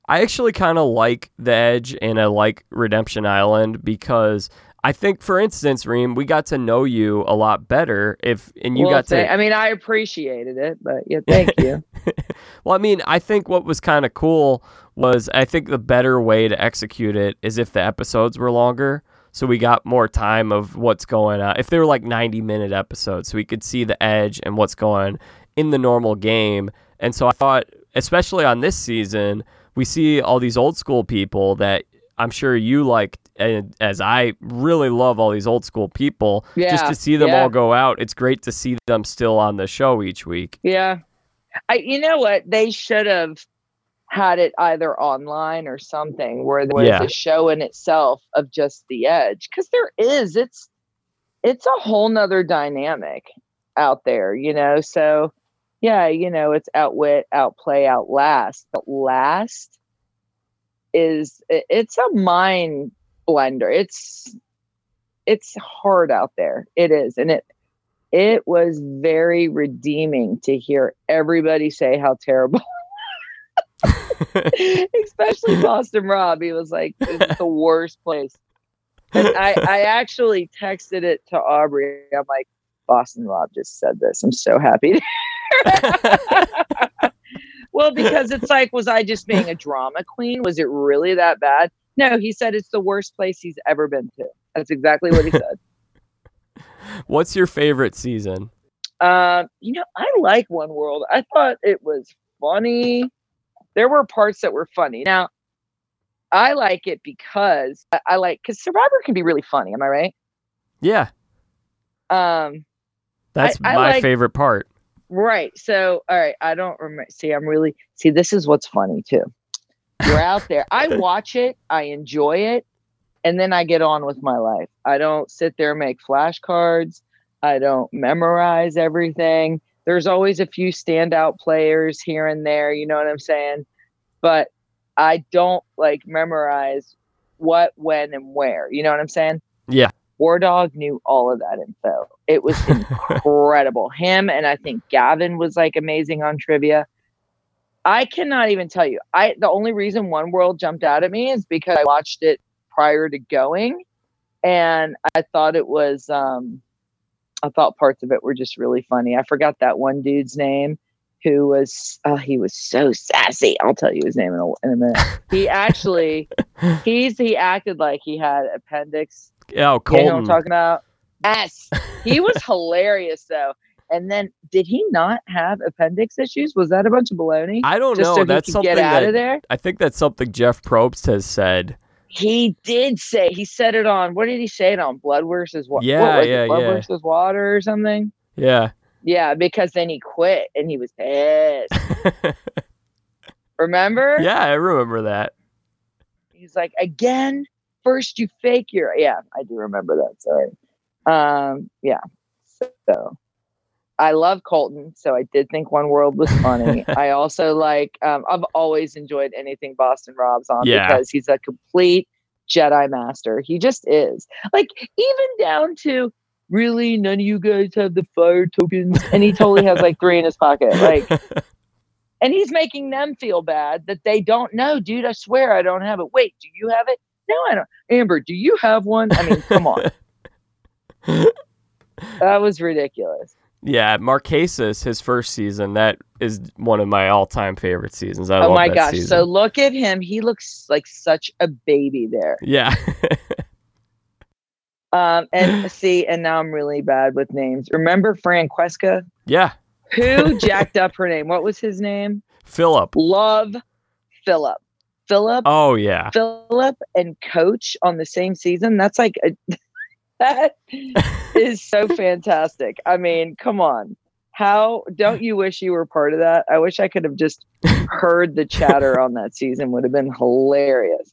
S1: I actually kind of like the Edge and I like Redemption Island because I think, for instance, Reem, we got to know you a lot better. If and you
S2: well,
S1: got to.
S2: I mean, I appreciated it, but yeah, thank you. (laughs)
S1: well, I mean, I think what was kind of cool was I think the better way to execute it is if the episodes were longer. So we got more time of what's going on. If they were like 90 minute episodes, so we could see the edge and what's going in the normal game. And so I thought, especially on this season, we see all these old school people that I'm sure you like, and as I really love all these old school people.
S2: Yeah,
S1: just to see them
S2: yeah.
S1: all go out, it's great to see them still on the show each week.
S2: Yeah, I. You know what? They should have had it either online or something where there was
S1: Yeah.
S2: a show in itself of just the edge because there is. It's it's a whole nother dynamic out there, you know. So yeah, you know, it's outwit, outplay, outlast. But last is it's a mind blender. It's it's hard out there. It is. And it it was very redeeming to hear everybody say how terrible (laughs) (laughs) especially Boston Rob. He was like, "This is the worst place." And I, I actually texted it to Aubry. I'm like, "Boston Rob just said this. I'm so happy." (laughs) well, because it's like, was I just being a (laughs) drama queen? Was it really that bad? No, he said it's the worst place he's ever been to. That's exactly what he said. (laughs)
S1: What's your favorite season?
S2: Um, you know, I like One World. I thought it was funny. There were parts that were funny. Now, I like it because I, I like because Survivor can be really funny. Am I right?
S1: Yeah,
S2: Um,
S1: that's
S2: I
S1: my
S2: like-
S1: favorite part.
S2: Right. So, all right. I don't remember. See, I'm really see. This is what's funny too. You're out there. I watch it. I enjoy it, and then I get on with my life. I don't sit there and make flashcards. I don't memorize everything. There's always a few standout players here and there, you know what I'm saying? But I don't like memorize what, when, and where. You know what I'm saying?
S1: Yeah.
S2: Wardog knew all of that info. It was (laughs) incredible. Him and I think Gavin was like amazing on trivia. I cannot even tell you. I the only reason One World jumped out at me is because I watched it prior to going and I thought it was um I thought parts of it were just really funny. I forgot that one dude's name who was oh he was so sassy. I'll tell you his name in a, in a minute. He actually (laughs) he's he acted like he had appendix
S1: Oh,
S2: you know what I'm talking about? Yes. He was (laughs) hilarious though. And then did he not have appendix issues? Was that a bunch of baloney?
S1: I don't
S2: Just
S1: know.
S2: so
S1: that's something
S2: get out
S1: that
S2: of there?
S1: I think that's something Jeff Probst has said.
S2: He did say he said it on what did he say it on? Blood versus water.
S1: Yeah, yeah,
S2: Blood
S1: yeah.
S2: versus water or something.
S1: Yeah.
S2: Yeah, because then he quit and he was pissed. (laughs) Remember?
S1: yeah, I remember that.
S2: He's like, again, first you fake your yeah, I do remember that. Sorry. Um, yeah. So I love Colton, so I did think One World was funny. (laughs) I also like um, I've always enjoyed anything Boston Rob's on
S1: Yeah.
S2: because he's a complete Jedi master. He just is. Like even down to really none of you guys have the fire tokens and he totally has like three in his pocket. Like (laughs) and he's making them feel bad that they don't know, dude. I swear I don't have it. Wait, do you have it? No, I don't. Amber, do you have one? I mean, come on. (laughs) that was ridiculous.
S1: yeah, Marquesas, his first season, that is one of my all-time favorite seasons. I
S2: oh my gosh.
S1: season.
S2: So look at him. He looks like such a baby there.
S1: yeah. (laughs)
S2: Um, and see, and now I'm really bad with names. Remember Francesca?
S1: yeah.
S2: Who (laughs) jacked up her name? What was his name?
S1: Philip.
S2: Love Philip. Philip
S1: Oh yeah.
S2: Philip and Coach on the same season. That's like a, (laughs) that is so fantastic. I mean, come on. How don't you wish you were part of that? I wish I could have just heard the chatter on that season. Would have been hilarious.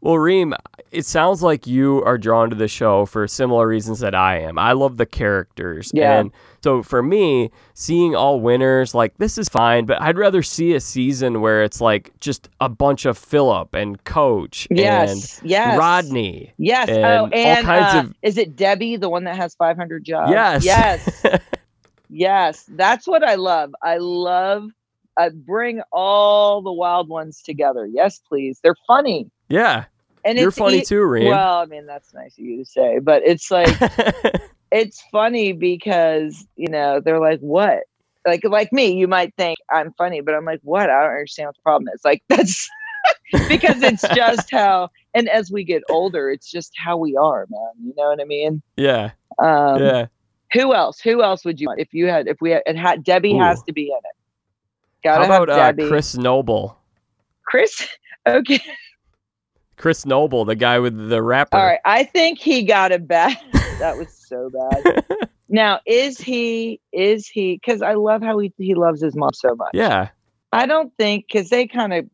S1: Well, Reem, it sounds like you are drawn to the show for similar reasons that I am. I love the characters.
S2: Yeah.
S1: And so for me, seeing all winners, like this is fine, but I'd rather see a season where it's like just a bunch of Philip and Coach
S2: Yes.
S1: and
S2: yes.
S1: Rodney.
S2: Yes.
S1: and
S2: oh,
S1: all kinds
S2: uh,
S1: of-
S2: is it Debbie, the one that has 500 jobs?
S1: Yes.
S2: Yes. (laughs) Yes, that's what I love. I love uh, bring all the wild ones together. Yes, please. They're funny.
S1: Yeah.
S2: And
S1: You're
S2: it's
S1: funny
S2: e-
S1: too, Reem.
S2: Well, I mean, that's nice of you to say, but it's like (laughs) it's funny because you know they're like, "What?" Like, like me, you might think I'm funny, but I'm like, "What?" I don't understand what the problem is. Like, (laughs) that's (laughs) because it's just how. And as we get older, it's just how we are, man. You know what I mean?
S1: yeah.
S2: Um,
S1: Yeah.
S2: Who else? Who else would you want if you had? If we had, it had Debbie
S1: Ooh.
S2: has to be in it.
S1: How
S2: Gotta
S1: about
S2: have
S1: uh, Chris Noble?
S2: Chris. (laughs) Okay.
S1: Chris Noble, the guy with the rapper.
S2: All right. I think he got it bad. (laughs) that was so bad. Now, is he? Is he? Because I love how he he loves his mom so much.
S1: yeah.
S2: I don't think because they kind of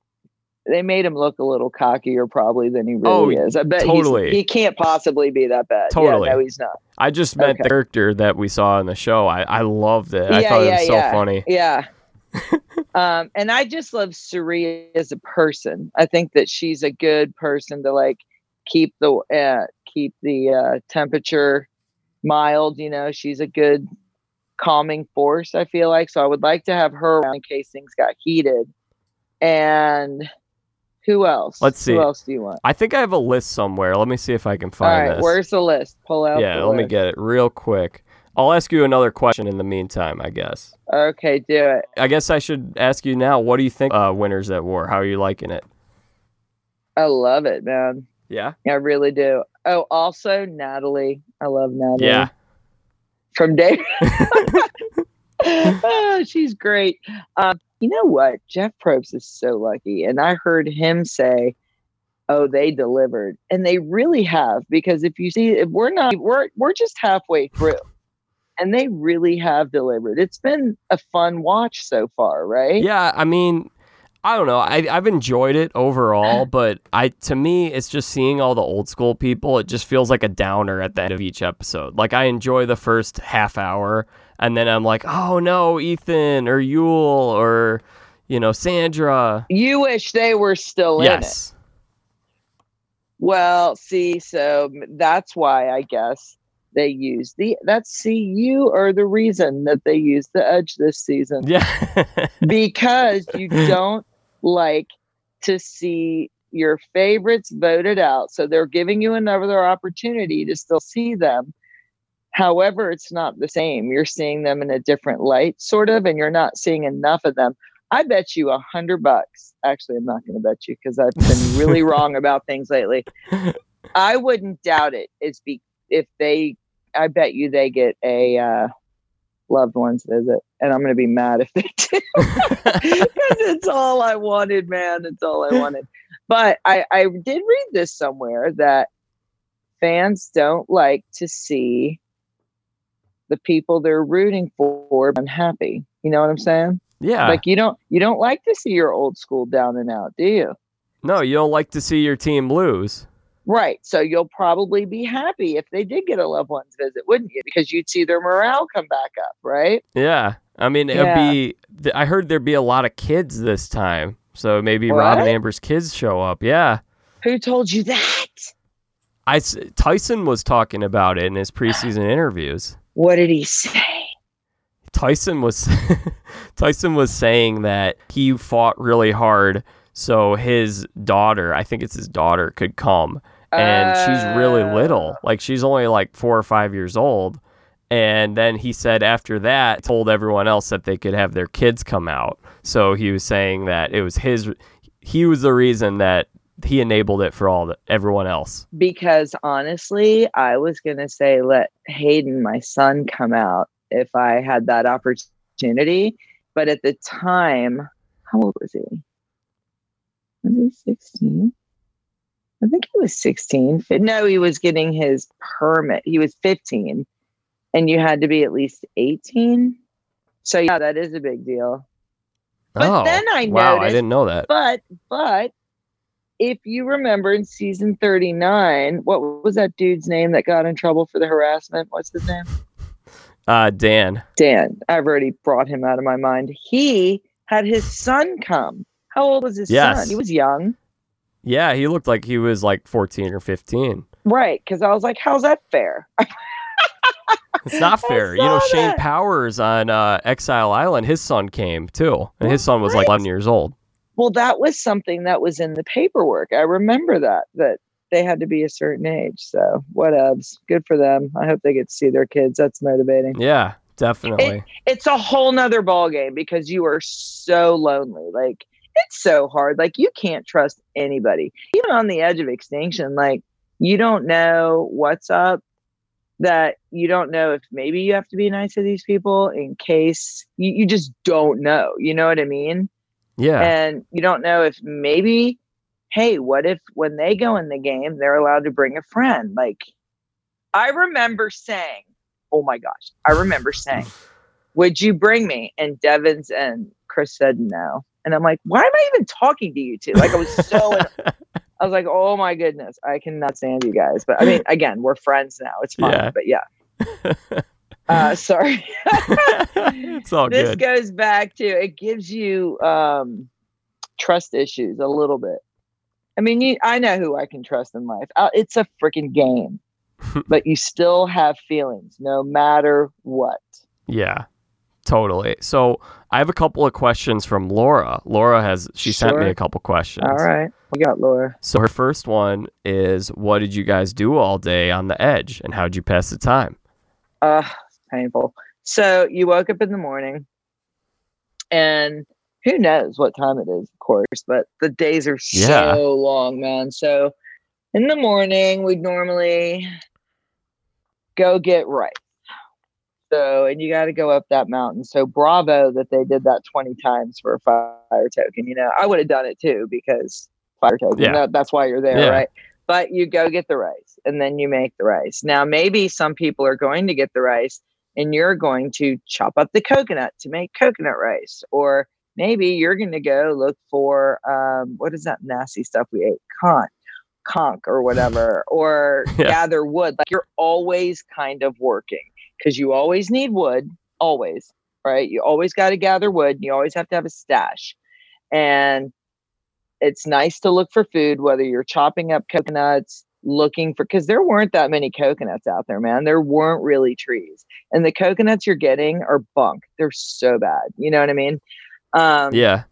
S2: they made him look a little cockier probably than he
S1: Oh,
S2: really is. I bet
S1: totally.
S2: he can't possibly be that bad.
S1: Totally.
S2: Yeah, no, he's not.
S1: I just the
S2: Okay.
S1: character that we saw in the show. I, I loved it. I
S2: Yeah,
S1: thought it
S2: yeah,
S1: was so
S2: yeah.
S1: funny.
S2: Yeah. Um, and I just love Suri as a person. I think that she's a good person to like keep the uh, keep the uh, temperature mild. You know, she's a good calming force. I feel like so. I would like to have her around in case things got heated. And who else?
S1: Let's see.
S2: Who else do you want?
S1: I think I have a list somewhere. Let me see if I can find
S2: right,
S1: this.
S2: where's the list? Pull out.
S1: yeah, let me get it real quick. I'll ask you another question in the meantime, I guess.
S2: Okay, do it.
S1: I guess I should ask you now, what do you think uh, Winners at War? How are you liking it?
S2: I love it, man.
S1: Yeah?
S2: I really do. Oh, also Natalie. I love Natalie.
S1: Yeah.
S2: From day. (laughs) oh, she's great. Um, you know what? Jeff Probst is so lucky. And I heard him say, Oh, they delivered. And they really have, because if you see if we're not we're we're just halfway through. And they really have delivered. It's been a fun watch so far, right?
S1: Yeah, I mean, I don't know. I, I've enjoyed it overall, (laughs) but I to me, it's just seeing all the old school people. It just feels like a downer at the end of each episode. Like I enjoy the first half hour, and then I'm like, oh no, Ethan or Yul or you know Sandra.
S2: You wish they were still in it.
S1: Yes.
S2: Well, see, so that's why I guess they use the that's see you are the reason that they use the edge this season
S1: Yeah. (laughs)
S2: because you don't like to see your favorites voted out. So they're giving you another opportunity to still see them. However, it's not the same. You're seeing them in a different light, sort of, and you're not seeing enough of them. I bet you a hundred bucks. Actually, I'm not going to bet you because I've been really (laughs) wrong about things lately. (laughs) I wouldn't doubt it. It's be if they. I bet you they get a uh, loved ones visit, and I'm going to be mad if they do (laughs) (laughs) because it's all I wanted, man. It's all I wanted. But I, I did read this somewhere that fans don't like to see the people they're rooting for unhappy. You know what I'm saying?
S1: yeah.
S2: Like you don't you don't like to see your old school down and out, do you?
S1: no, you don't like to see your team lose.
S2: Right. So you'll probably be happy if they did get a loved one's visit, wouldn't you? Because you'd see their morale come back up, right?
S1: Yeah. I mean, it'd
S2: Yeah.
S1: be. I heard there'd be a lot of kids this time, so maybe Rob and Amber's kids show up. Yeah.
S2: Who told you that?
S1: I Tyson was talking about it in his (gasps) preseason interviews.
S2: What did he say?
S1: Tyson was (laughs) Tyson was saying that he fought really hard so his daughter, I think it's his daughter, could come. And she's really
S2: Uh,
S1: little. Like she's only like 4 or 5 years old. And then he said after that told everyone else that they could have their kids come out. So he was saying that it was his he was the reason that he enabled it for all the, everyone else.
S2: because honestly, I was gonna say let Hayden, my son, come out if I had that opportunity. But at the time, how old was he? Was he 16? I think he was 16. Fi- No, he was getting his permit. He was 15. And you had to be at least 18. So yeah, that is a big deal. But
S1: oh,
S2: then I
S1: wow, I didn't know that.
S2: But but if you remember in season 39, what was that dude's name that got in trouble for the harassment? What's his name?
S1: Uh, Dan.
S2: Dan. I've already brought him out of my mind. He had his son come. How old was his
S1: Yes.
S2: son? He was young.
S1: Yeah, he looked like he was like 14 or 15.
S2: Right. Because I was like, how's that fair? (laughs)
S1: It's not fair. You know, Shane Powers on uh, Exile Island, his son came too, and his son was like 11 years old.
S2: Well, that was something that was in the paperwork. I remember that that they had to be a certain age. So whatevs. Good for them. I hope they get to see their kids. That's motivating.
S1: Yeah, definitely.
S2: It, it's a whole nother ball game because you are so lonely. Like it's so hard. Like you can't trust anybody. Even on the edge of extinction, like you don't know what's up. That you don't know if maybe you have to be nice to these people in case you, you just don't know. You know what I mean?
S1: Yeah.
S2: And you don't know if maybe, hey, what if when they go in the game, they're allowed to bring a friend? Like, I remember saying, oh my gosh, I remember saying, (sighs) would you bring me? And Devens and Chris said no. And I'm like, why am I even talking to you two? Like, I was so, (laughs) I was like, oh my goodness, I cannot stand you guys. But I mean, (laughs) again, we're friends now. It's fine.
S1: Yeah.
S2: But yeah. (laughs) Uh, sorry.
S1: it's all good.
S2: this
S1: good.
S2: goes back to it gives you um, trust issues a little bit. I mean, you, I know who I can trust in life. Uh, it's a freaking game, but you still have feelings no matter what.
S1: Yeah, totally. So I have a couple of questions from Laura. Laura has she sent me a couple questions.
S2: All right, we got Laura.
S1: So her first one is, "What did you guys do all day on the edge, and how'd you pass the time?"
S2: Uh, painful. So you woke up in the morning, and who knows what time it is, of course, but the days are so
S1: Yeah.
S2: long, man. So in the morning, we'd normally go get rice. So, and you got to go up that mountain. So, bravo that they did that 20 times for a fire token. You know, I would have done it too because fire token,
S1: Yeah.
S2: that, that's why you're there,
S1: Yeah.
S2: right? But you go get the rice and then you make the rice. Now, maybe some people are going to get the rice and you're going to chop up the coconut to make coconut rice. Or maybe you're going to go look for, um, what is that nasty stuff we ate? Conch, conch or whatever, or (laughs)
S1: Yeah.
S2: gather wood. Like you're always kind of working because you always need wood, always, right? You always got to gather wood. and You always have to have a stash. And it's nice to look for food, whether you're chopping up coconuts, looking for, because there weren't that many coconuts out there, man. There weren't really trees. And the coconuts you're getting are bunk. They're so bad. You know what I mean? Um,
S1: Yeah,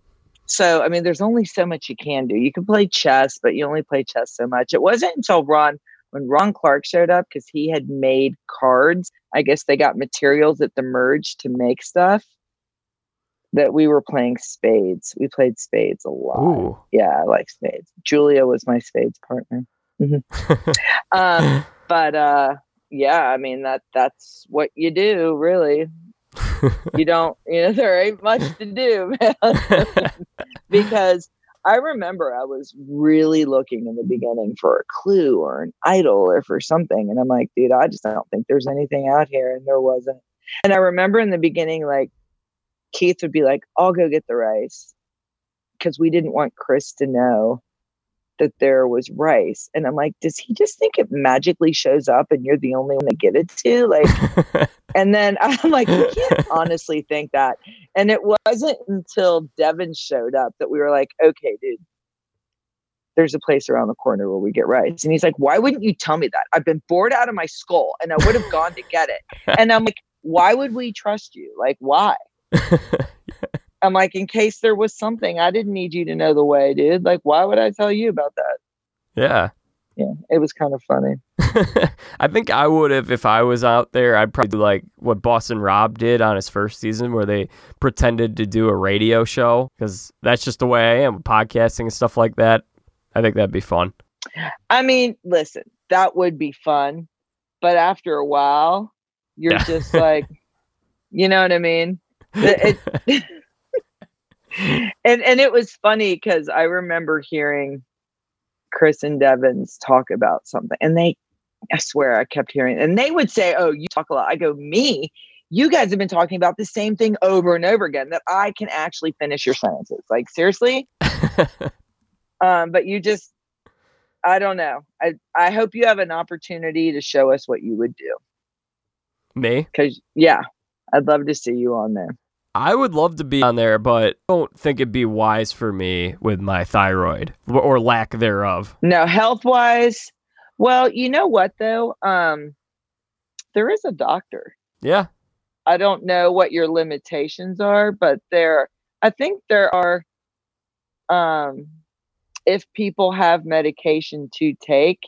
S2: so, I mean, there's only so much you can do. You can play chess, but you only play chess so much. It wasn't until Ron, when Ron Clark showed up, because he had made cards. I guess they got materials at the merge to make stuff. That we were playing spades. We played spades a lot.
S1: ooh,
S2: Yeah, I like spades. Julia was my spades partner. Mhm. (laughs) um, (laughs) but uh, yeah, I mean that that's what you do, really (laughs) you don't you know there ain't much to do man because i remember i was really looking in the beginning for a clue or an idol or for something and i'm like dude i just don't think there's anything out here and there wasn't. And i remember in the beginning like keith would be like i'll go get the rice because we didn't want chris to know that there was rice and i'm like does he just think it magically shows up and you're the only one to get it to like (laughs) and then (laughs) I'm like, we can't honestly think that. And it wasn't until Devin showed up that we were like, okay, dude, there's a place around the corner where we get rice. And he's like, why wouldn't you tell me that? I've been bored out of my skull and I would have gone to get it. (laughs) And I'm like, why would we trust you? Like, why? I'm like, in case there was something, I didn't need you to know the way, dude. Like, why would I tell you about that?
S1: yeah.
S2: Yeah, it was kind of funny. (laughs)
S1: I think I would have if I was out there. I'd probably do like what Boston Rob did on his first season, where they pretended to do a radio show because that's just the way I am with podcasting and stuff like that. I think that'd be fun.
S2: I mean, listen, that would be fun, but after a while, you're
S1: Yeah.
S2: just like, (laughs) you know what I mean? It- (laughs) and and it was funny because I remember hearing Chris and Devens talk about something, and they, I swear, I kept hearing, and they would say, "Oh, you talk a lot." I go, "Me." You guys have been talking about the same thing over and over again that I can actually finish your sentences. Like seriously, (laughs) um, but you just I don't know. I I hope you have an opportunity to show us what you would do.
S1: Me?
S2: Cause yeah, I'd love to see you on there.
S1: I would love to be on there, but I don't think it'd be wise for me with my thyroid or lack thereof.
S2: No, health wise, well, you know what though? Um, there is a doctor
S1: Yeah.
S2: I don't know what your limitations are, but there I think there are um if people have medication to take,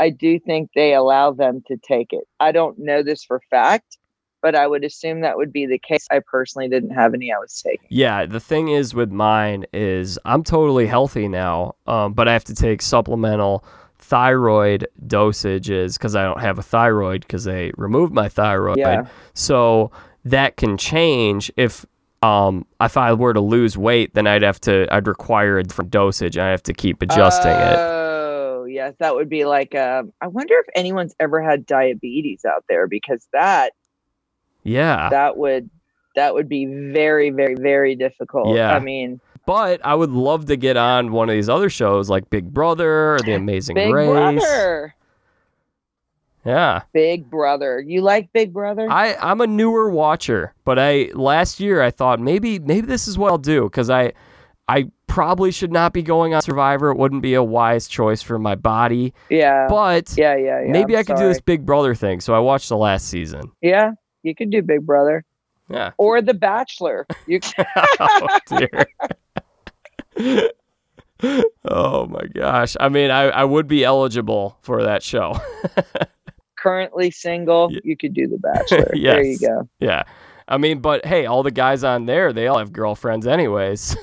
S2: I do think they allow them to take it. I don't know this for fact, but I would assume that would be the case. I personally didn't have any I was taking.
S1: Yeah, the thing is with mine is I'm totally healthy now, um, but I have to take supplemental thyroid dosages because I don't have a thyroid because they removed my thyroid.
S2: Yeah.
S1: So that can change if um if I were to lose weight, then I'd have to I'd require a different dosage. I have to keep adjusting it.
S2: Oh, yes, that would be like um I wonder if anyone's ever had diabetes out there because that
S1: Yeah.
S2: that would that would be very very very difficult.
S1: Yeah.
S2: I mean,
S1: But I would love to get on one of these other shows like Big Brother or The (gasps) Amazing
S2: Big
S1: Race.
S2: Brother.
S1: Yeah.
S2: Big Brother. You like Big Brother?
S1: I I'm a newer watcher, but I last year I thought maybe maybe this is what I'll do because I I probably should not be going on Survivor. It wouldn't be a wise choice for my body,
S2: yeah.
S1: but
S2: yeah, yeah, yeah.
S1: maybe
S2: I'm
S1: I could do this Big Brother thing. So I watched the last season.
S2: Yeah, you could do Big Brother
S1: Yeah.
S2: or The Bachelor. You (laughs)
S1: oh (laughs) dear. oh my gosh. I mean, I, I would be eligible for that show. (laughs)
S2: currently single.
S1: Ye-
S2: You could do The Bachelor. There you go.
S1: yeah. I mean, but hey, all the guys on there, they all have girlfriends anyways.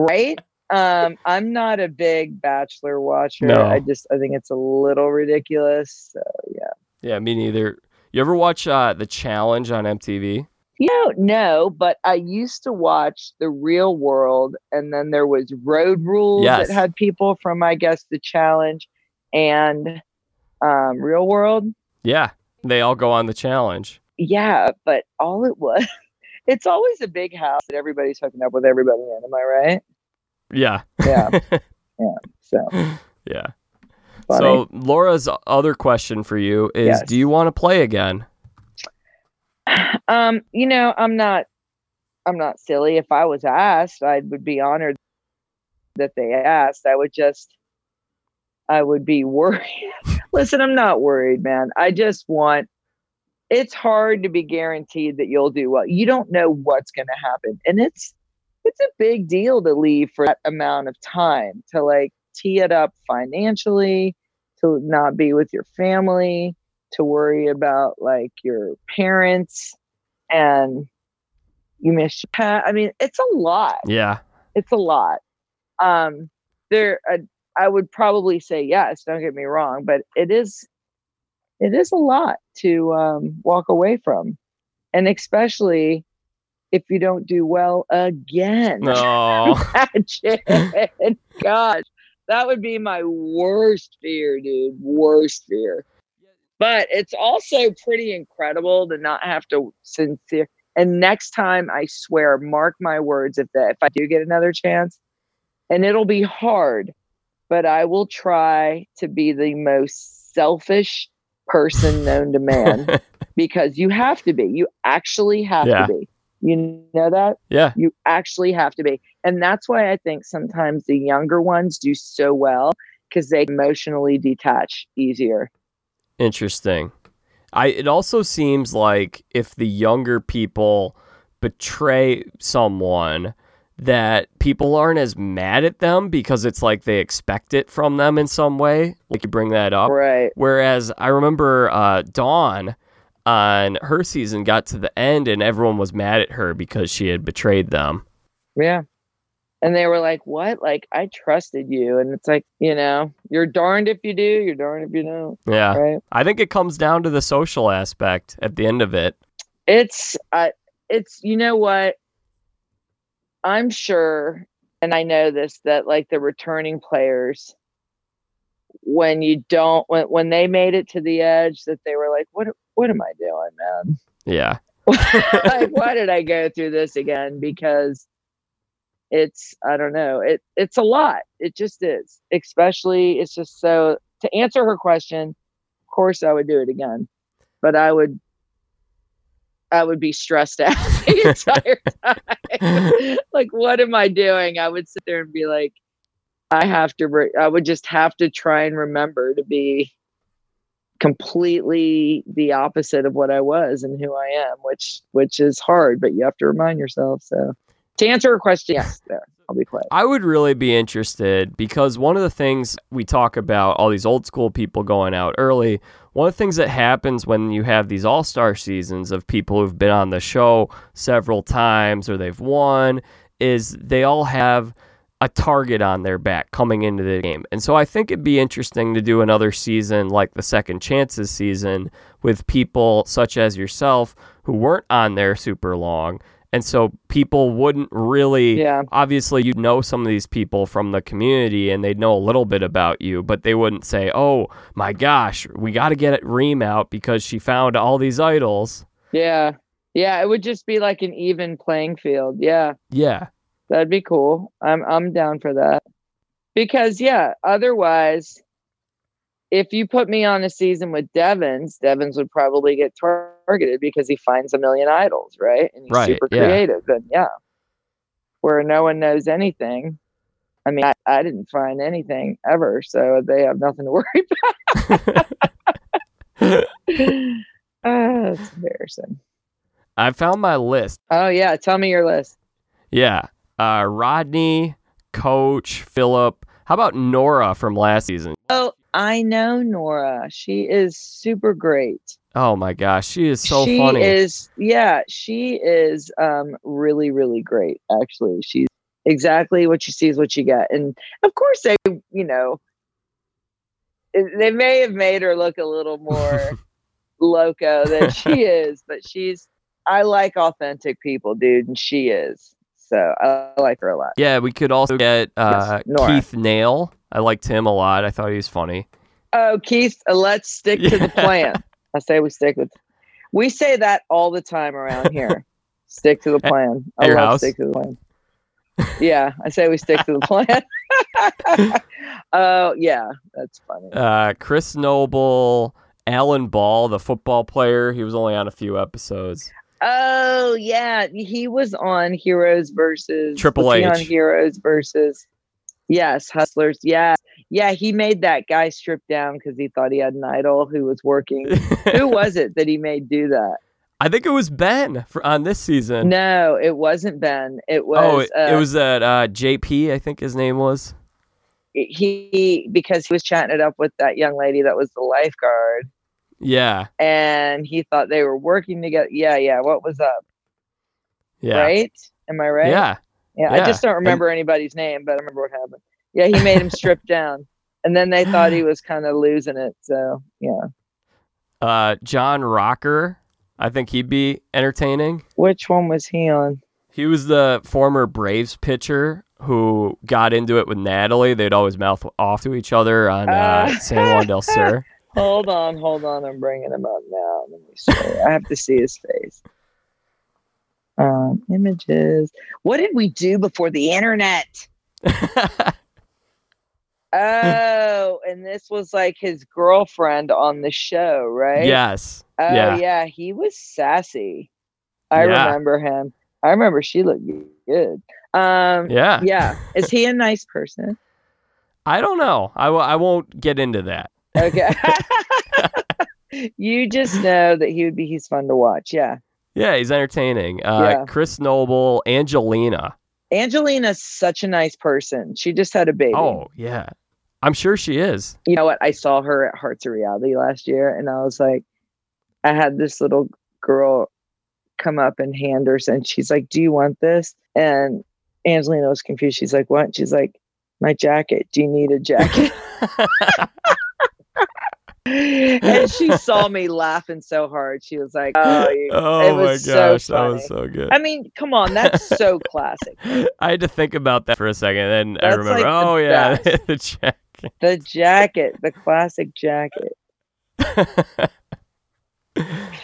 S2: Right? Um, I'm not a big Bachelor watcher.
S1: No.
S2: I just I think it's a little ridiculous. So yeah.
S1: yeah, me neither. You ever watch uh, The Challenge on MTV?
S2: You know, no, but I used to watch The Real World, and then there was Road Rules
S1: Yes.
S2: that had people from, I guess, The Challenge and um, Real World.
S1: Yeah. They all go on the challenge.
S2: Yeah, but all it was, (laughs) it's always a big house that everybody's hooking up with everybody in. Am I right?
S1: Yeah.
S2: Yeah. (laughs) yeah. So
S1: Yeah.
S2: Funny.
S1: So Laura's other question for you is
S2: Yes.
S1: do you want to play again?
S2: um, you know, I'm not, I'm not silly. If I was asked, I would be honored that they asked. I would just, I would be worried. (laughs) Listen, I'm not worried, man. I just want. It's hard to be guaranteed that you'll do well. You don't know what's going to happen, and it's it's a big deal to leave for that amount of time to like tee it up financially, to not be with your family, to worry about like your parents, and you miss your pet. I mean, it's a lot
S1: Yeah.
S2: it's a lot. Um, there, I, I would probably say yes. Don't get me wrong, but it is, it is a lot to um, walk away from, and especially if you don't do well again.
S1: No. (laughs)
S2: Imagine. Gosh, that would be my worst fear, dude. Worst fear. But it's also pretty incredible to not have to sincere. And next time, I swear, mark my words, if that if I do get another chance, and it'll be hard, but I will try to be the most selfish person known to man (laughs) because you have to be. You actually have
S1: Yeah.
S2: to be. You know that?
S1: yeah.
S2: You actually have to be. And that's why I think sometimes the younger ones do so well because they emotionally detach easier.
S1: Interesting. I it also seems like if the younger people betray someone that people aren't as mad at them because it's like they expect it from them in some way. Like you bring that up.
S2: Right.
S1: Whereas I remember uh, Dawn on her season got to the end and everyone was mad at her because she had betrayed them.
S2: Yeah. And they were like, What? Like, I trusted you. And it's like, you know, you're darned if you do, you're darned if you don't.
S1: Yeah.
S2: Right.
S1: I think it comes down to the social aspect at the end of it.
S2: It's, uh, it's, you know what? I'm sure, and I know this, that like the returning players, when you don't, when, when they made it to the edge, that they were like, What, what am I doing, man?
S1: Yeah. (laughs)
S2: like, why did I go through this again? Because it's I don't know. It it's a lot. It just is. Especially it's just so to answer her question, of course I would do it again. But I would I would be stressed out (laughs) the entire time. (laughs) like what am I doing? I would sit there and be like, I have to I would just have to try and remember to be completely the opposite of what I was and who I am, which which is hard, but you have to remind yourself. So to answer a question, yes, there. I'll be.
S1: I would really be interested because one of the things we talk about all these old school people going out early, one of the things that happens when you have these all star seasons of people who've been on the show several times or they've won is they all have a target on their back coming into the game. And so I think it'd be interesting to do another season like the second chances season with people such as yourself who weren't on there super long. And so people wouldn't really
S2: Yeah.
S1: obviously you'd know some of these people from the community and they'd know a little bit about you, but they wouldn't say, "Oh my gosh, we got to get Reem out because she found all these idols."
S2: Yeah. Yeah. It would just be like an even playing field. Yeah.
S1: Yeah.
S2: That'd be cool. I'm I'm down for that. Because yeah, otherwise if you put me on a season with Devens, Devens would probably get targeted because he finds a million idols, right? And he's
S1: Right,
S2: super
S1: yeah.
S2: creative. And yeah. Where no one knows anything. I mean, I, I didn't find anything ever, so they have nothing to (laughs) worry about. (laughs) Ah, it's embarrassing.
S1: I found my list.
S2: Oh yeah, tell me your list.
S1: Yeah. Uh, Rodney, Coach, Philip. How about Noura from last season?
S2: Oh, I know Noura. She is super great.
S1: Oh my gosh, she is so funny.
S2: she
S1: funny.
S2: is yeah, she is um really, really great, actually. She's exactly what you see is what you get. And of course they, you know, they may have made her look a little more (laughs) loco than (laughs) she is, but she's I like authentic people, dude, and she is. So I like her a lot.
S1: yeah, we could also get uh,
S2: Noura.
S1: Keith Nale. I liked him a lot. I thought he was funny.
S2: Oh, Keith, uh, let's stick to the (laughs) plan. I say we stick with. We say that all the time around (laughs) here. stick to the plan. I
S1: your
S2: love
S1: house?
S2: stick to the plan. Yeah, I say we stick to the plan. (laughs) Oh yeah, that's funny.
S1: Uh, Chris Noble, Alan Ball, the football player. He was only on a few episodes.
S2: Oh yeah, he was on Heroes versus
S1: Triple
S2: was he
S1: H.
S2: on Heroes versus yes, Hustlers. Yeah, yeah. He made that guy strip down because he thought he had an idol who was working. who (laughs) was it that he made do that?
S1: I think it was Ben for, on this season.
S2: No, it wasn't Ben. It was.
S1: oh, it, it
S2: uh,
S1: was that uh, JP. I think his name was.
S2: he because he was chatting it up with that young lady that was the lifeguard
S1: Yeah,
S2: and he thought they were working together yeah yeah what was up
S1: yeah,
S2: right am i right
S1: yeah.
S2: yeah,
S1: yeah.
S2: i just don't remember anybody's name but i remember what happened yeah he made him strip (laughs) down and then they thought he (gasps) was kind of losing it so yeah
S1: Uh, John Rocker. I think he'd be entertaining.
S2: which one was he on
S1: He was the former Braves pitcher who got into it with Natalie. They'd always mouth off to each other on uh,
S2: Uh.
S1: San Juan del Sur. (laughs)
S2: hold on hold on i'm bringing him up now let me see i have to see his face um images what did we do before the internet (laughs) (laughs) Oh, and this was like his girlfriend on the show, right?
S1: yes.
S2: Oh,
S1: yeah.
S2: yeah. He was sassy. I
S1: Yeah.
S2: remember him. I remember she looked good. Um,
S1: Yeah.
S2: yeah. Is he a (laughs) nice person?
S1: I don't know. I w- I won't get into that.
S2: Okay. (laughs) you just know that he would be. He's fun to watch. Yeah.
S1: Yeah, he's entertaining. Uh,
S2: Yeah.
S1: Chris Noble, Angelina.
S2: Angelina's such a nice person. She just had a baby.
S1: Oh, yeah. I'm sure she is.
S2: you know what? I saw her at Hearts of Reality last year, and I was like, I had this little girl come up and hand her, and she's like, "Do you want this?" And Angelina was confused. She's like, "What?" She's like, "My jacket. Do you need a jacket?" (laughs) (laughs) and she (laughs) saw me laughing so hard. She was like, "Oh,
S1: oh my
S2: was so
S1: gosh, that was so good.
S2: I mean, come on, that's so (laughs) classic.
S1: I had to think about that for a second, and then I remember.
S2: like,
S1: oh yeah, (laughs) the jacket.
S2: The jacket, the classic jacket.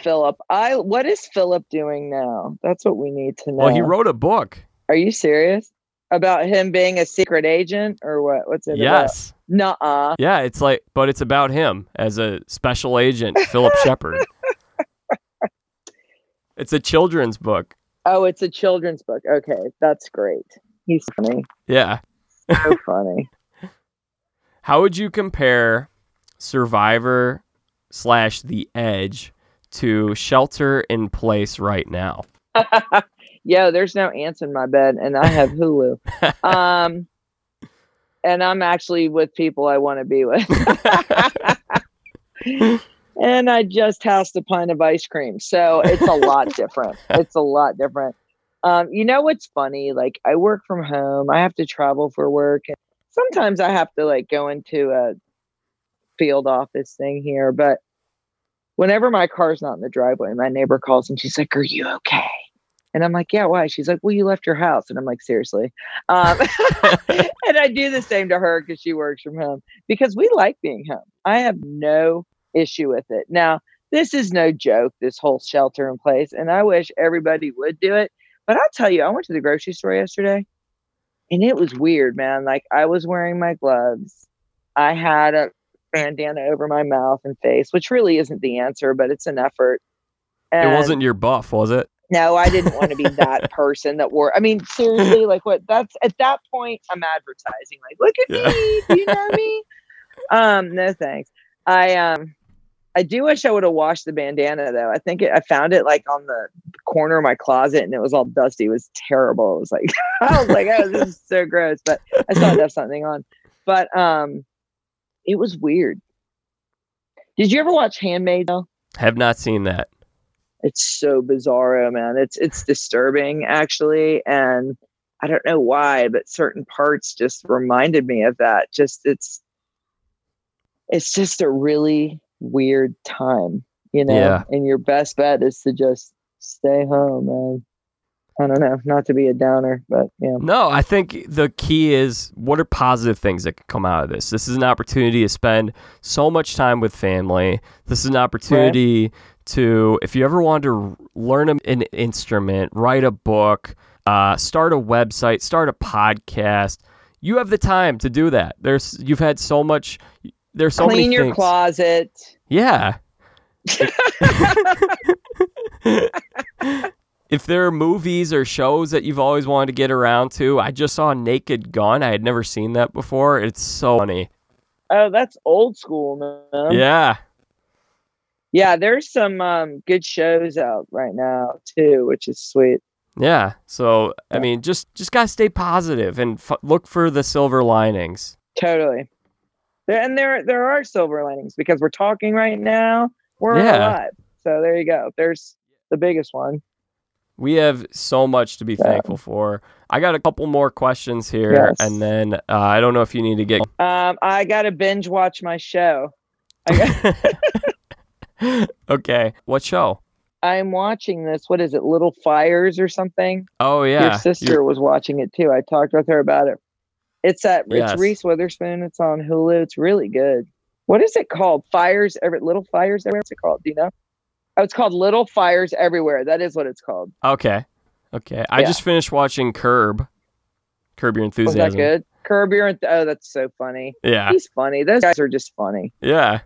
S2: Philip, I what is Philip doing now? That's what we need to know.
S1: well, he wrote a book.
S2: Are you serious about him being a secret agent or what? What's it?
S1: Yes.
S2: About? Nuh-uh.
S1: Yeah, it's like, but it's about him as a special agent, Philip (laughs) Sheppard. It's a children's book.
S2: Oh, it's a children's book. Okay, that's great. He's funny.
S1: Yeah.
S2: So (laughs) funny.
S1: How would you compare Survivor slash the edge to shelter in place right now? (laughs)
S2: Yo, there's no ants in my bed, and I have Hulu. (laughs) um, and I'm actually with people I want to be with. (laughs) and I just housed a pint of ice cream, so it's a lot different. (laughs) It's a lot different. Um, you know what's funny? Like I work from home. I have to travel for work, and sometimes I have to like go into a field office thing here. But whenever my car's not in the driveway, my neighbor calls and she's like, "Are you okay?" And I'm like, yeah, why? She's like, well, you left your house. And I'm like, seriously. Um, (laughs) and I do the same to her because she works from home because we like being home. I have no issue with it. Now, this is no joke, this whole shelter in place. And I wish everybody would do it. But I'll tell you, I went to the grocery store yesterday and it was weird, man. Like I was wearing my gloves, I had a bandana over my mouth and face, which really isn't the answer, but it's an effort.
S1: And it wasn't your buff, was it?
S2: No, I didn't want to be that (laughs) person that wore. I mean, seriously, like what? That's at that point, I'm advertising. Like, look at yeah. me. Do you know (laughs) me? Um, no thanks. I um, I do wish I would have washed the bandana though. I think it, I found it like on the corner of my closet and it was all dusty. It was terrible. It was like (laughs) I was like, oh, this is so gross. But I still have something on. But um, it was weird. Did you ever watch Handmaid though?
S1: Have not seen that
S2: it's so bizarro, man. It's it's disturbing actually, and I don't know why, but certain parts just reminded me of that. Just it's it's just a really weird time, you know. Yeah. And your best bet is to just stay home, man. I don't know, not to be a downer, but yeah.
S1: No, I think the key is what are positive things that can come out of this? This is an opportunity to spend so much time with family. This is an opportunity right to if you ever want to learn an instrument, write a book, uh, start a website, start a podcast, you have the time to do that. There's you've had so much. There's so
S2: clean
S1: many
S2: your
S1: things.
S2: closet.
S1: Yeah. (laughs) (laughs) (laughs) if there are movies or shows that you've always wanted to get around to, I just saw Naked Gun. I had never seen that before. It's so funny.
S2: Oh, that's old school, man.
S1: Yeah
S2: yeah, there's some um, good shows out right now too, which is sweet.
S1: Yeah. So I mean, just just gotta stay positive and f- look for the silver linings.
S2: Totally. There, and there there are silver linings because we're talking right now. We're yeah. alive. So there you go. There's the biggest one.
S1: We have so much to be yeah. thankful for. I got a couple more questions here, yes. and then uh, I don't know if you need to get.
S2: Um, I got to binge watch my show. Got- (laughs)
S1: okay. What show?
S2: I'm watching this. What is it? Little Fires or something?
S1: Oh yeah.
S2: Your sister You're... was watching it too. I talked with her about it. It's at yes. it's Reese Witherspoon. It's on Hulu. It's really good. What is it called? Fires every little fires everywhere. What's it called? Do you know? Oh, it's called Little Fires Everywhere. That is what it's called.
S1: Okay. Okay. I yeah. just finished watching Curb. Curb Your Enthusiasm.
S2: Was that good? Curb Your Oh, that's so funny.
S1: Yeah.
S2: He's funny. Those guys are just funny.
S1: Yeah.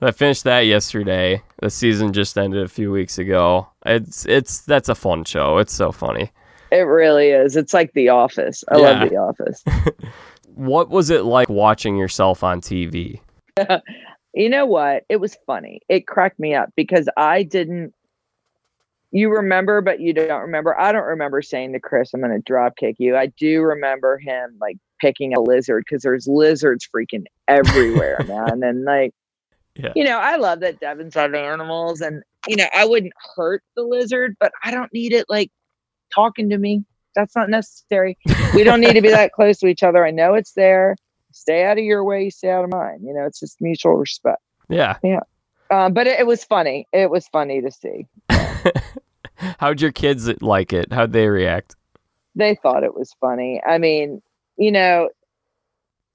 S1: I finished that yesterday. The season just ended a few weeks ago. It's it's that's a fun show. It's so funny.
S2: It really is. It's like The Office. I yeah. love The Office. (laughs)
S1: what was it like watching yourself on TV? (laughs)
S2: you know what? It was funny. It cracked me up because I didn't you remember, but you don't remember. I don't remember saying to Chris, I'm going to drop kick you. I do remember him like picking a lizard because there's lizards freaking everywhere, (laughs) man. And like, yeah. You know, I love that Devens love animals and you know, I wouldn't hurt the lizard, but I don't need it like talking to me. That's not necessary. We don't need to be that close to each other. I know it's there. Stay out of your way, stay out of mine. You know, it's just mutual respect.
S1: Yeah.
S2: Yeah. Um, but it, it, was funny. It was funny to see. (laughs)
S1: How'd your kids like it? How'd they react?
S2: They thought it was funny. I mean, you know,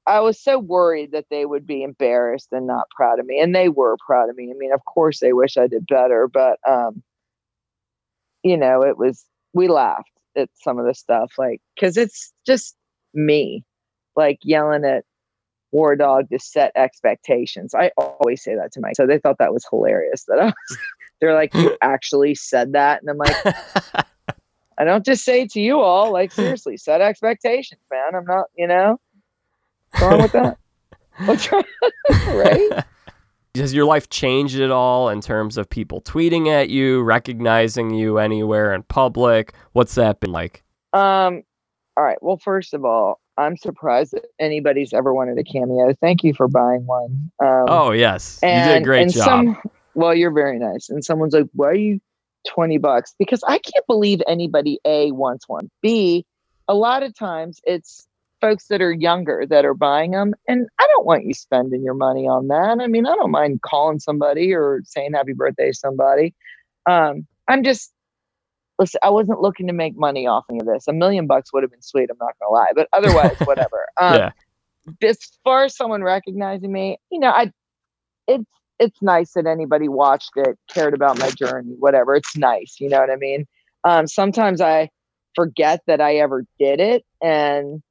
S2: I was so worried that they would be embarrassed and not proud of me. And they were proud of me. I mean, of course they wish I did better, but um, you know, it was we laughed at some of the stuff, like because it's just me, like yelling at Wardog to set expectations. I always say that to my so they thought that was hilarious that I was (laughs) they're like, You (laughs) actually said that? And I'm like I don't just say it to you all, like seriously, set expectations, man. I'm not, you know. What's wrong with that? What's wrong? (laughs) right?
S1: Has your life changed at all in terms of people tweeting at you, recognizing you anywhere in public? What's that been like?
S2: Um, all right. Well, first of all, I'm surprised that anybody's ever wanted a cameo. Thank you for buying one. Um,
S1: oh yes,
S2: and,
S1: you did a great
S2: and
S1: job.
S2: Some, well, you're very nice. And someone's like, "Why are you 20 bucks?" Because I can't believe anybody a wants one. B, a lot of times it's folks that are younger that are buying them, and I don't want you spending your money on that. I mean, I don't mind calling somebody or saying happy birthday to somebody. Um, I'm just listen, I wasn't looking to make money off any of this. A million bucks would have been sweet. I'm not gonna lie, but otherwise, (laughs) whatever. Um,
S1: yeah.
S2: As far as someone recognizing me, you know, I it's it's nice that anybody watched it, cared about my journey, whatever. It's nice, you know what I mean. Um, sometimes I forget that I ever did it, and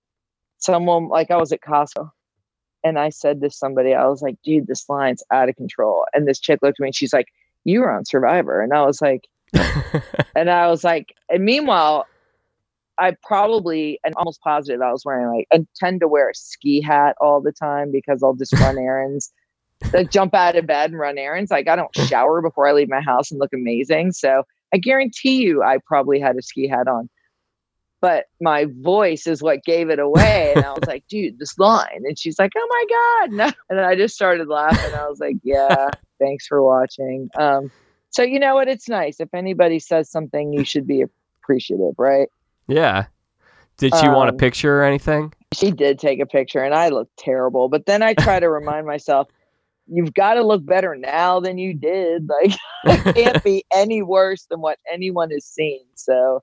S2: someone like I was at Costco. And I said to somebody, I was like, dude, this line's out of control. And this chick looked at me and she's like, You were on Survivor. And I was like, (laughs) and I was like, and meanwhile, I probably and almost positive I was wearing like I tend to wear a ski hat all the time because I'll just run (laughs) errands. like jump out of bed and run errands. Like I don't shower before I leave my house and look amazing. So I guarantee you I probably had a ski hat on. But my voice is what gave it away. And I was like, (laughs) dude, this line. And she's like, oh my God. No. And I just started laughing. I was like, yeah, thanks for watching. Um, so you know what? It's nice. If anybody says something, you should be appreciative, right?
S1: Yeah. Did she want a
S2: Um,
S1: picture or anything?
S2: She did take a picture and I looked terrible. But then I try to remind (laughs) myself, you've got to look better now than you did. (laughs) Like it can't be (laughs) any worse than what anyone has seen. So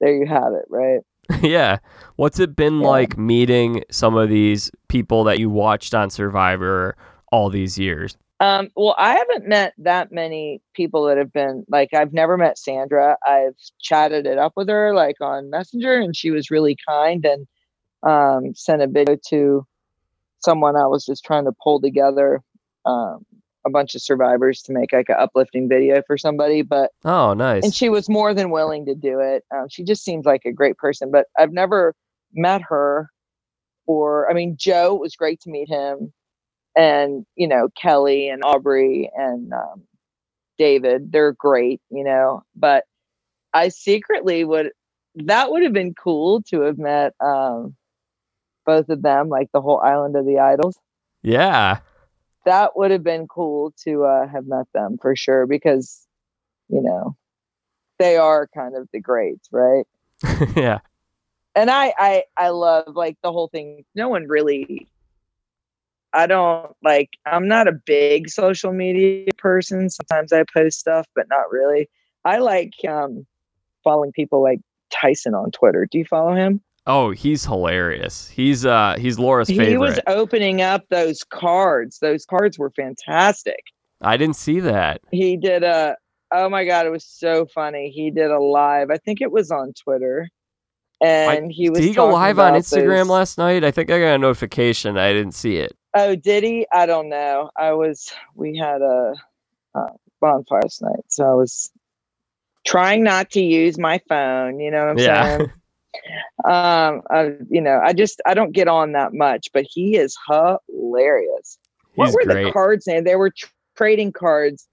S2: there you have it, right?
S1: yeah. What's it been
S2: Yeah.
S1: like meeting some of these people that you watched on Survivor all these years?
S2: Um, well, I haven't met that many people that have been like I've never met Sandra. I've chatted it up with her like on Messenger and she was really kind and um sent a video to someone I was just trying to pull together um a bunch of survivors to make like an uplifting video for somebody, but
S1: Oh, nice.
S2: and she was more than willing to do it. Um, she just seems like a great person, but I've never met her. Or, I mean, Joe it was great to meet him, and you know Kelley and Aubry and um, David, they're great, you know. But I secretly would that would have been cool to have met um, both of them, like the whole Island of the Idols
S1: yeah.
S2: that would have been cool to uh, have met them for sure because you know they are kind of the greats right (laughs)
S1: yeah.
S2: and i i i love like the whole thing no one really i don't like i'm not a big social media person sometimes i post stuff but not really i like um following people like tyson on twitter do you follow him
S1: Oh, he's hilarious. He's uh he's Laura's favorite.
S2: he was opening up those cards those cards were fantastic
S1: I didn't see that.
S2: he did a oh my god it was so funny he did a live i think it was on twitter and he was
S1: Did he go live on Instagram
S2: those-
S1: last night? I think I got a notification. I didn't see it.
S2: Oh did he i don't know i was we had a uh, bonfire night so i was trying not to use my phone you know what i'm
S1: Yeah.
S2: saying um I, you know i just i don't get on that much but he is hilarious what
S1: He's
S2: were
S1: great.
S2: the cards name? They were tr- trading cards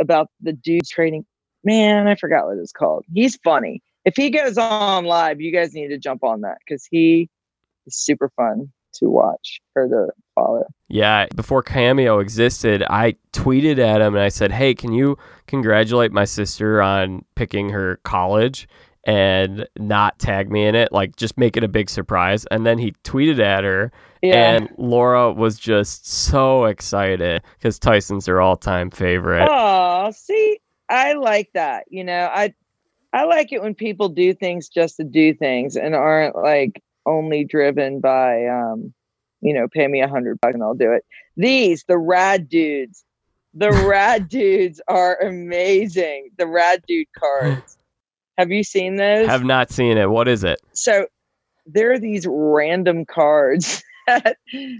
S2: about the dude trading. Man, I forgot what it's called. He's funny. If he goes on live, you guys need to jump on that because he is super fun to watch or to follow.
S1: Yeah, before Cameo existed, I tweeted at him and I said, "Hey, can you congratulate my sister on picking her college and not tag me in it? Like just make it a big surprise." And then he tweeted at her
S2: Yeah.
S1: and Laura was just so excited cuz Tyson's her all-time favorite.
S2: Oh, see, I like that. You know, I I like it when people do things just to do things and aren't like only driven by um, you know, pay me a hundred bucks and I'll do it. These, the rad dudes. The (laughs) rad dudes are amazing. The rad dude (gasps) cards. Have you seen those?
S1: Have not seen it. What is it?
S2: so there are these random cards (laughs) that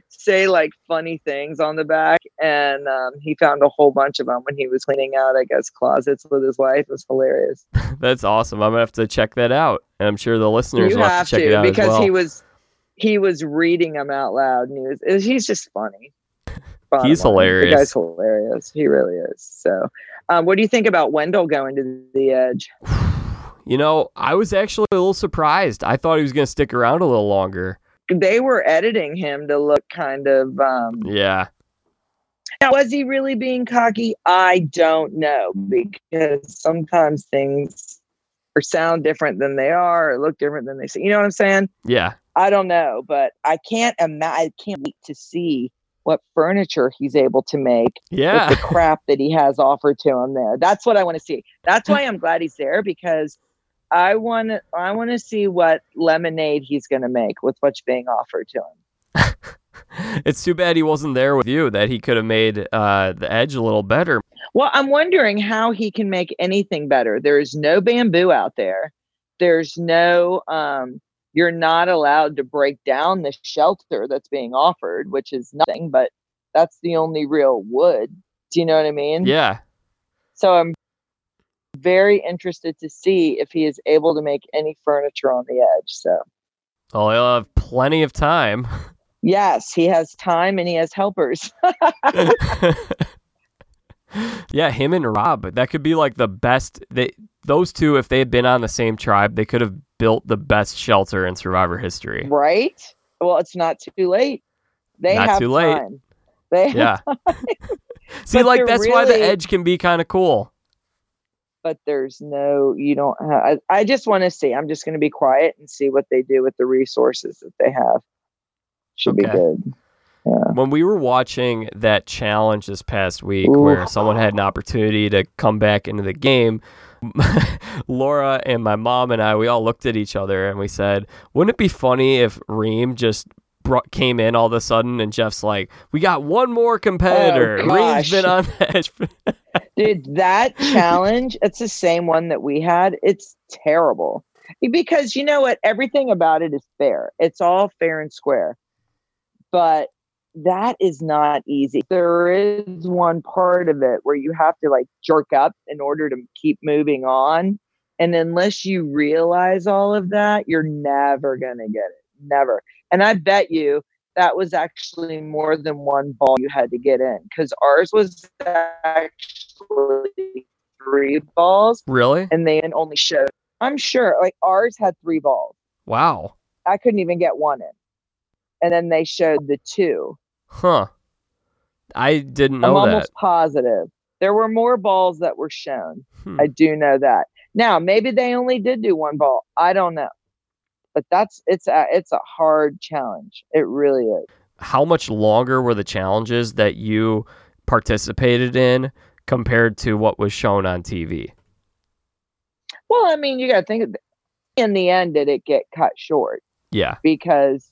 S2: say like funny things on the back and um, he found a whole bunch of them when he was cleaning out i guess closets with his wife it was hilarious (laughs)
S1: That's awesome. I'm going to have to check that out. And I'm sure the listeners
S2: you
S1: will
S2: have
S1: to check it out
S2: because
S1: as well.
S2: he was he was reading them out loud and he was it- he's just funny
S1: He's
S2: line.
S1: hilarious.
S2: The guy's hilarious. He really is. So, um, what do you think about Wendell going to the edge? (sighs)
S1: You know, I was actually a little surprised. I thought he was going to stick around a little longer.
S2: They were editing him to look kind of. Um,
S1: Yeah.
S2: now, was he really being cocky? I don't know because sometimes things or sound different than they are, or look different than they say. You know what I'm saying?
S1: Yeah.
S2: I don't know, but I can't imagine. I can't wait to see what furniture he's able to make
S1: Yeah.
S2: with the crap that he has offered to him there. That's what I want to see. That's why I'm glad he's there because I want to I want to see what lemonade he's going to make with what's being offered to him. (laughs)
S1: it's too bad he wasn't there with you, that he could have made uh, the edge a little better.
S2: Well, I'm wondering how he can make anything better. There is no bamboo out there. There's no um you're not allowed to break down the shelter that's being offered, which is nothing, but that's the only real wood. Do you know what I mean?
S1: Yeah.
S2: So I'm very interested to see if he is able to make any furniture on the edge. So
S1: Well, he'll have plenty of time. (laughs)
S2: yes, he has time and he has helpers. (laughs) (laughs)
S1: yeah, him and Rob. That could be like the best. They those two, if they had been on the same tribe, they could have built the best shelter in Survivor history.
S2: right? Well, it's not too late. They
S1: Not
S2: have
S1: too late.
S2: time. They have
S1: Yeah. (laughs) (laughs) See, like that's why the edge can be kind of cool.
S2: but there's no you don't have I, I just want to see i'm just going to be quiet and see what they do with the resources that they have should be good yeah
S1: When we were watching that challenge this past week,
S2: Ooh.
S1: where someone had an opportunity to come back into the game, (laughs) Laura and my mom and I, we all looked at each other and we said, "Wouldn't it be funny if Reem just brought, came in all of a sudden and Jeff's like, we got one more competitor. Oh, Reem's
S2: Oh, gosh.
S1: been on (laughs) edge."
S2: dude that (laughs) challenge it's the same one that we had it's terrible because you know what everything about it is fair it's all fair and square but that is not easy. There is one part of it where you have to like jerk up in order to keep moving on and unless you realize all of that you're never going to get it never. And i bet you that was actually more than one ball you had to get in because ours was actually three balls
S1: really?
S2: and they only showed i'm sure like ours had three balls.
S1: Wow.
S2: i couldn't even get one in. And then they showed the two
S1: Huh. I didn't know i'm that.
S2: almost positive there were more balls that were shown
S1: Hmm.
S2: i do know that now maybe they only did do one ball i don't know but that's it's a it's a hard challenge it really is
S1: how much longer were the challenges that you participated in compared to what was shown on TV?
S2: well i mean you got to think in the end did it get cut short
S1: Yeah.
S2: because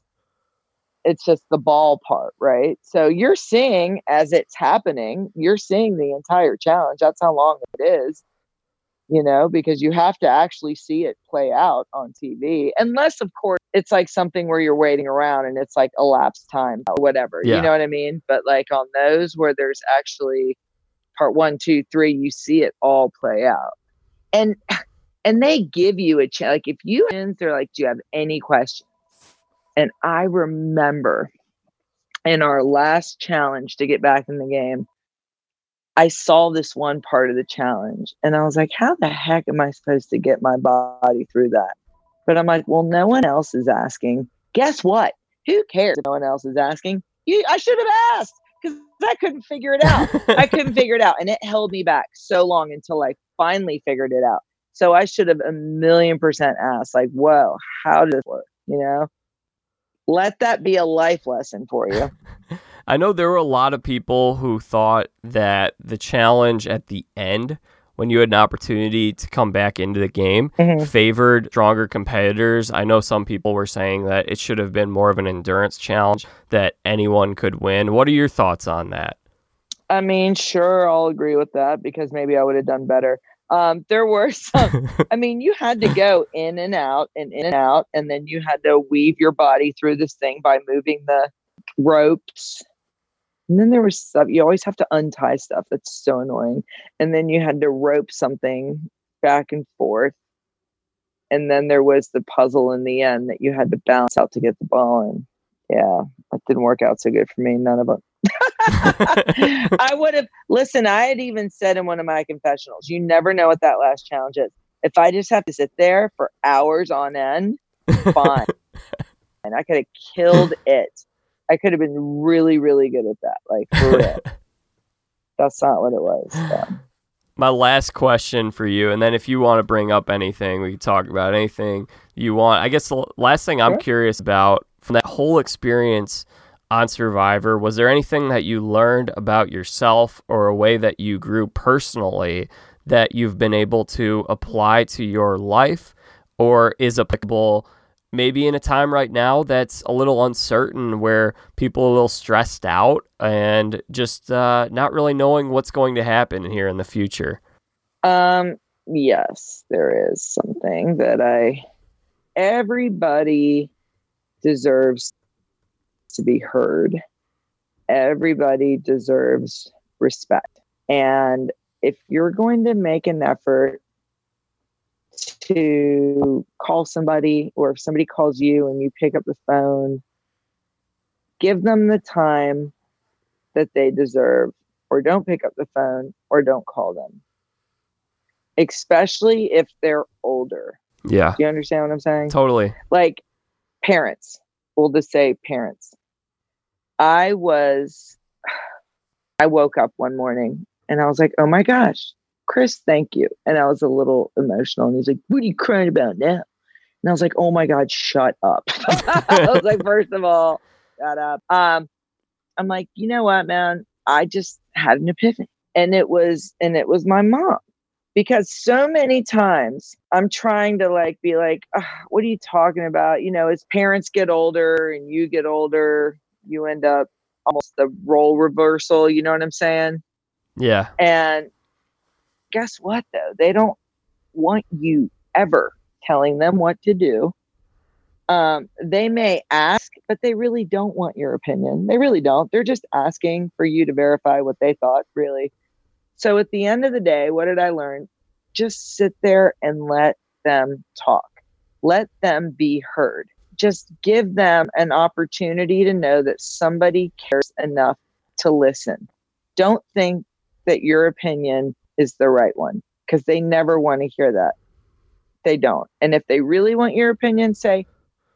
S2: it's just the ball part, right? So you're seeing as it's happening, you're seeing the entire challenge. That's how long it is, you know, because you have to actually see it play out on TV. Unless, of course, it's like something where you're waiting around and it's like elapsed time or whatever.
S1: Yeah.
S2: You know what I mean? But like on those where there's actually part one, two, three, you see it all play out. And and they give you a chance. Like if you they're like, Do you have any questions? And I remember in our last challenge to get back in the game, I saw this one part of the challenge and I was like, how the heck am I supposed to get my body through that? But I'm like, well, no one else is asking. Guess what? Who cares if no one else is asking? You, I should have asked because I couldn't figure it out. I (laughs) couldn't figure it out. And it held me back so long until I finally figured it out. So I should have a million percent asked, like, whoa, how does this work? You know? Let that be a life lesson for you. (laughs)
S1: I know there were a lot of people who thought that the challenge at the end, when you had an opportunity to come back into the game,
S2: Mhm.
S1: favored stronger competitors. I know some people were saying that it should have been more of an endurance challenge that anyone could win. What are your thoughts on that?
S2: I mean, sure, I'll agree with that because maybe I would have done better. Um, there were (laughs) some, (laughs) I mean, you had to go in and out and in and out, and then you had to weave your body through this thing by moving the ropes. And then there was stuff, you always have to untie stuff. That's so annoying. And then you had to rope something back and forth. And then there was the puzzle in the end that you had to balance out to get the ball in. Yeah, that didn't work out so good for me. None of them. (laughs) (laughs) I would have listen. I had even said in one of my confessionals, you never know what that last challenge is. If I just have to sit there for hours on end, fine. (laughs) and I could have killed it. I could have been really, really good at that. Like for real. That's not what it was. So.
S1: My last question for you, and then if you want to bring up anything, we can talk about anything you want. I guess the last thing I'm curious about that whole experience on Survivor, was there anything that you learned about yourself or a way that you grew personally that you've been able to apply to your life? Or is applicable maybe in a time right now that's a little uncertain where people are a little stressed out and just uh, not really knowing what's going to happen here in the future?
S2: Um yes there is something that i everybody deserves to be heard everybody deserves respect and if you're going to make an effort to call somebody or if somebody calls you and you pick up the phone, give them the time that they deserve or don't pick up the phone or don't call them. Especially if they're older.
S1: Yeah.
S2: Do you understand what I'm saying?
S1: Totally.
S2: Like parents, we'll just say parents. I was, I woke up one morning and I was like, oh my gosh, Chris, thank you. And I was a little emotional. And he's like, What are you crying about now? And I was like, Oh my God, shut up. (laughs) I was like, First of all, shut up. Um, I'm like, you know what, man? I just had an epiphany. And it was, and it was my mom. Because so many times I'm trying to like be like, what are you talking about? You know, as parents get older and you get older, you end up almost the role reversal. You know what I'm saying?
S1: Yeah.
S2: And guess what though? They don't want you ever telling them what to do. Um, they may ask, but they really don't want your opinion. They really don't. They're just asking for you to verify what they thought, really. So at the end of the day, what did I learn? Just sit there and let them talk. Let them be heard. Just give them an opportunity to know that somebody cares enough to listen. Don't think that your opinion is the right one because they never want to hear that. They don't. And if they really want your opinion, say,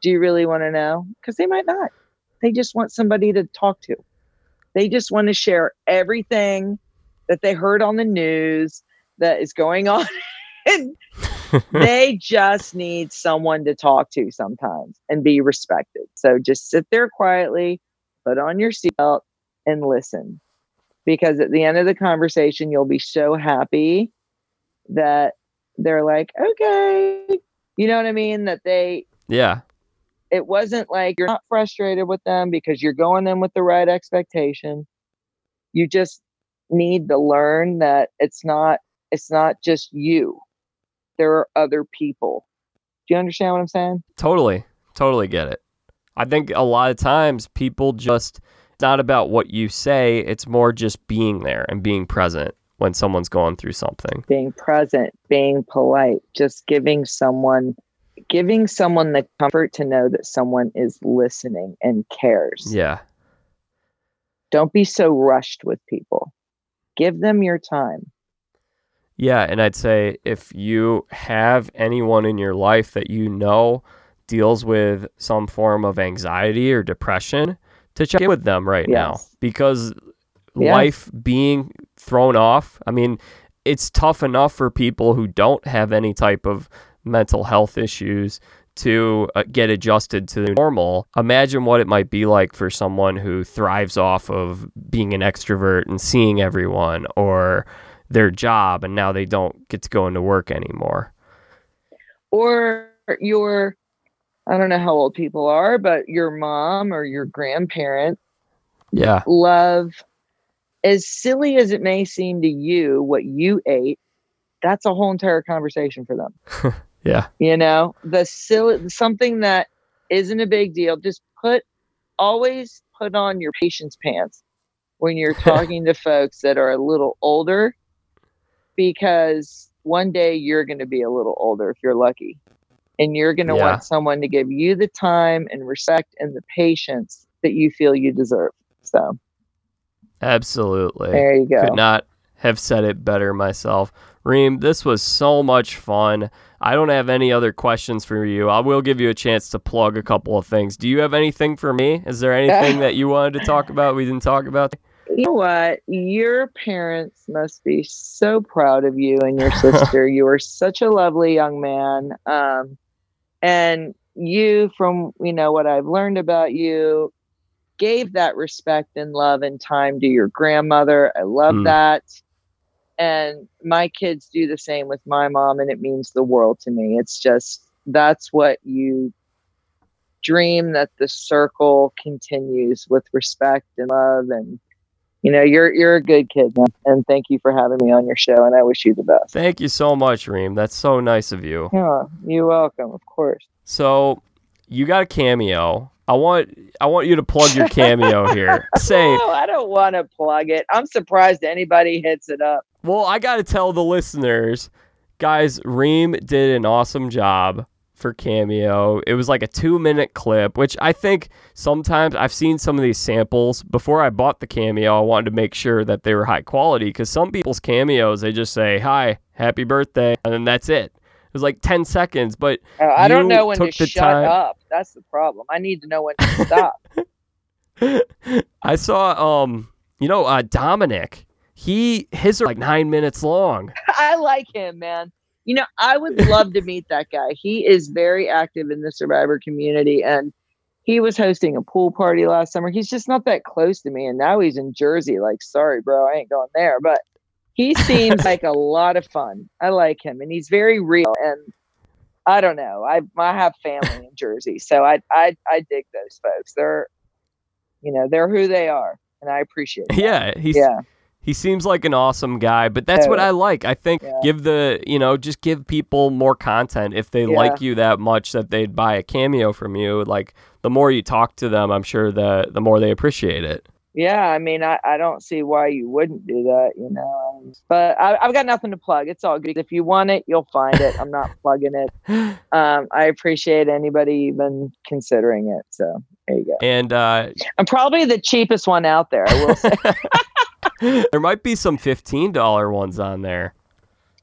S2: Do you really want to know? Because they might not. They just want somebody to talk to. They just want to share everything that they heard on the news that is going (laughs) on. and they just need someone to talk to sometimes and be respected. So just sit there quietly, put on your seatbelt, and listen because at the end of the conversation, you'll be so happy that they're like, okay, you know what I mean? That they,
S1: yeah,
S2: it wasn't like you're not frustrated with them because you're going in with the right expectation. You just need to learn that it's not, it's not just you. There are other people. Do you understand what I'm saying?
S1: Totally. Totally get it. I think a lot of times people just it's not about what you say, it's more just being there and being present when someone's going through something.
S2: Being present, being polite, just giving someone giving someone the comfort to know that someone is listening and cares.
S1: Yeah.
S2: Don't be so rushed with people. Give them your time.
S1: Yeah, and I'd say if you have anyone in your life that you know deals with some form of anxiety or depression, to check in with them right yes. now because yes. life being thrown off. I mean, it's tough enough for people who don't have any type of mental health issues to uh, get adjusted to the normal. Imagine what it might be like for someone who thrives off of being an extrovert and seeing everyone or their job and now they don't get to go into work anymore.
S2: Or you're I don't know how old people are, but your mom or your grandparent
S1: yeah
S2: love as silly as it may seem to you what you ate that's a whole entire conversation for them (laughs)
S1: yeah
S2: you know the silly something that isn't a big deal just put always put on your patience pants when you're (laughs) talking to folks that are a little older because one day you're going to be a little older if you're lucky And you're going to
S1: Yeah.
S2: want someone to give you the time and respect and the patience that you feel you deserve. So
S1: Absolutely.
S2: there you go.
S1: Could not have said it better myself. Reem, this was so much fun. I don't have any other questions for you. I will give you a chance to plug a couple of things. Do you have anything for me? Is there anything (laughs) that you wanted to talk about we didn't talk about?
S2: You know what? Your parents must be so proud of you and your (laughs) sister. you are such a lovely young man. Um, and you, from you know what I've learned about you, gave that respect and love and time to your grandmother. I love
S1: Mm.
S2: that. And my kids do the same with my mom, and it means the world to me. It's just that's what you dream that the circle continues with respect and love and you know you're you're a good kid man. and thank you for having me on your show and i wish you the best
S1: Thank you so much, Reem. That's so nice of you.
S2: yeah you're welcome of course
S1: So you got a cameo. I want I want you to plug your cameo here. (laughs) Say,
S2: oh, i don't want to plug it i'm surprised anybody hits it up
S1: well, I got to tell the listeners, guys, Reem did an awesome job for cameo. It was like a 2-minute clip, which I think sometimes I've seen some of these samples before I bought the cameo. I wanted to make sure that they were high quality cuz some people's cameos they just say, "Hi, happy birthday," and then that's it. It was like 10 seconds, but
S2: Uh, i don't know when to shut
S1: time-
S2: up that's the problem i need to know when to stop (laughs)
S1: I saw um you know uh Dominic he his are like nine minutes long. (laughs)
S2: I like him, man. You know, I would love to meet that guy. He is very active in the survivor community and he was hosting a pool party last summer. He's just not that close to me. And now he's in Jersey. Like, sorry, bro, I ain't going there. But he (laughs) seems like a lot of fun. I like him and he's very real. And I don't know. I I have family in Jersey. So I I I dig those folks. They're you know, they're who they are. And I appreciate it.
S1: Yeah, he's
S2: Yeah.
S1: He seems like an awesome guy, but that's what I like. I think
S2: Yeah.
S1: give the you know just give people more content if they
S2: Yeah.
S1: like you that much that they'd buy a cameo from you. Like the more you talk to them, I'm sure the the more they appreciate it.
S2: Yeah, I mean, I, I don't see why you wouldn't do that, you know. Um, But I, I've got nothing to plug. It's all good. If you want it, you'll find it. I'm not plugging it. (laughs) Um, I appreciate anybody even considering it. So there you go.
S1: And uh,
S2: I'm probably the cheapest one out there. I will say. (laughs) (laughs)
S1: there might be some fifteen dollar ones on there.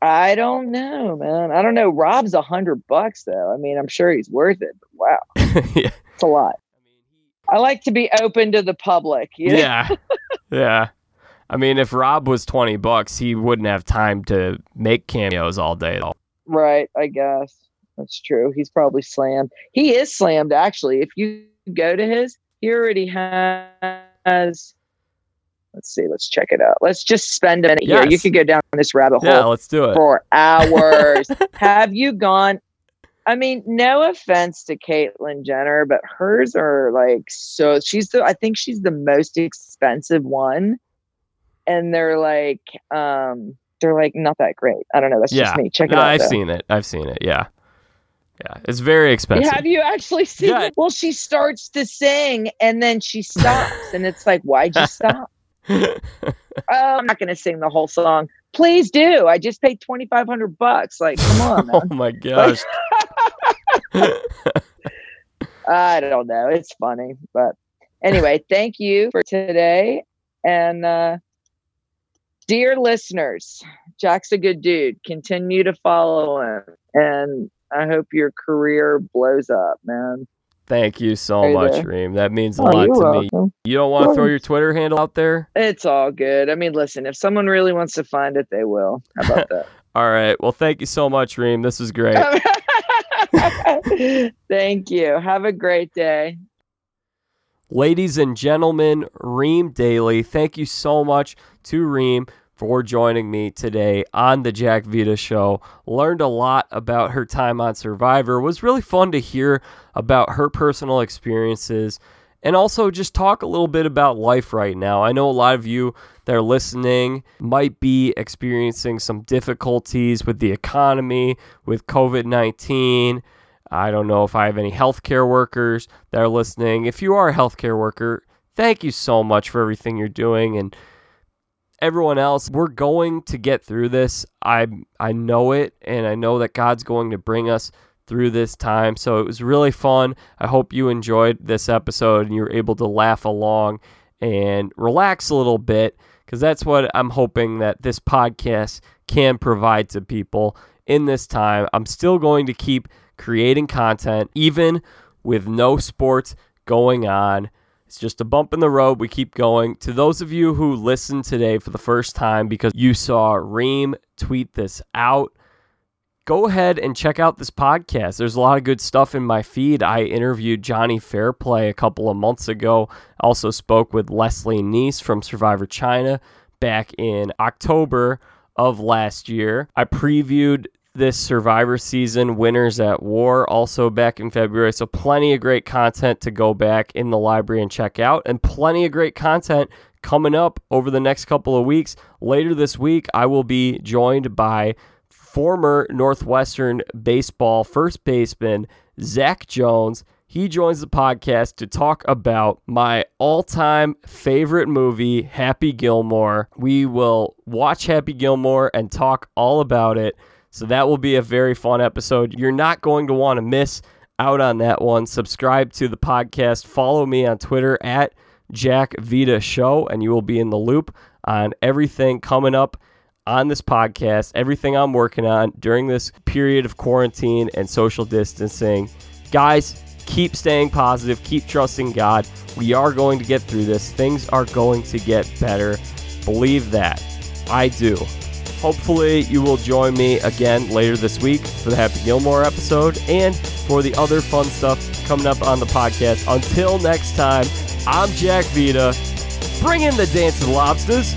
S2: I don't know, man. I don't know. Rob's a hundred bucks though. I mean, I'm sure he's worth it. But wow, (laughs)
S1: yeah.
S2: it's a lot. I like to be open to the public. You know?
S1: Yeah. (laughs) yeah. I mean, if Rob was 20 bucks, he wouldn't have time to make cameos all day. Though.
S2: Right, I guess. That's true. He's probably slammed. He is slammed actually. If you go to his, he already has let's see, let's check it out. Let's just spend a minute here. You
S1: Yes.
S2: could go down this rabbit hole.
S1: Yeah, let's do it.
S2: for hours. (laughs) have you gone I mean, no offense to Caitlyn Jenner, but hers are like so she's the I think she's the most expensive one. And they're like um they're like not that great. I don't know. That's
S1: Yeah.
S2: just me. Check it out.
S1: I've
S2: though.
S1: seen it. I've seen it. Yeah. Yeah. It's very expensive.
S2: Have you actually seen
S1: Yeah.
S2: it? Well, she starts to sing and then she stops, (laughs) and it's like, why'd you (laughs) stop? (laughs) oh, I'm not going to sing the whole song. Please do. I just paid twenty five hundred bucks. Like, come on, (laughs)
S1: oh my (laughs) gosh.
S2: I don't know. It's funny, but anyway, thank you for today, and uh, dear listeners, Jack's a good dude. Continue to follow him, and I hope your career blows up, man.
S1: Thank you so much,
S2: there.
S1: Reem. That means a
S2: Oh,
S1: lot to me. You don't want to throw your Twitter handle out there?
S2: It's all good. I mean, listen, if someone really wants to find it, they will. How about that? (laughs)
S1: All right. Well, thank you so much, Reem. This was great. (laughs)
S2: Thank you. Have a great day.
S1: Ladies and gentlemen, Reem Daly, thank you so much to Reem for joining me today on the Jack Vita show. Learned a lot about her time on Survivor. It was really fun to hear about her personal experiences and also just talk a little bit about life right now. I know a lot of you that are listening might be experiencing some difficulties with the economy, with COVID 19. I don't know if I have any healthcare workers that are listening. If you are a healthcare worker, thank you so much for everything you're doing and everyone else. We're going to get through this. I I know it and I know that God's going to bring us through this time. So it was really fun. I hope you enjoyed this episode and you were able to laugh along and relax a little bit because that's what I'm hoping that this podcast can provide to people in this time. I'm still going to keep creating content, even with no sports going on. It's just a bump in the road. We keep going. To those of you who listened today for the first time because you saw Reem tweet this out, go ahead and check out this podcast. There's a lot of good stuff in my feed. I interviewed Johnny Fairplay a couple of months ago. Also spoke with Leslie Nease from Survivor China back in October of last year. I previewed this Survivor season, Winners at War, also back in February. So, plenty of great content to go back in the library and check out, and plenty of great content coming up over the next couple of weeks. Later this week, I will be joined by former Northwestern baseball first baseman Zach Jones. He joins the podcast to talk about my all time favorite movie, Happy Gilmore. We will watch Happy Gilmore and talk all about it. So that will be a very fun episode. You're not going to want to miss out on that one. Subscribe to the podcast. Follow me on Twitter at Jack Vita Show, and you will be in the loop on everything coming up on this podcast, everything I'm working on during this period of quarantine and social distancing. Guys, keep staying positive, keep trusting God. We are going to get through this. Things are going to get better. Believe that. I do. Hopefully, you will join me again later this week for the Happy Gilmore episode and for the other fun stuff coming up on the podcast. Until next time, I'm Jack Vita. Bring in the dancing lobsters.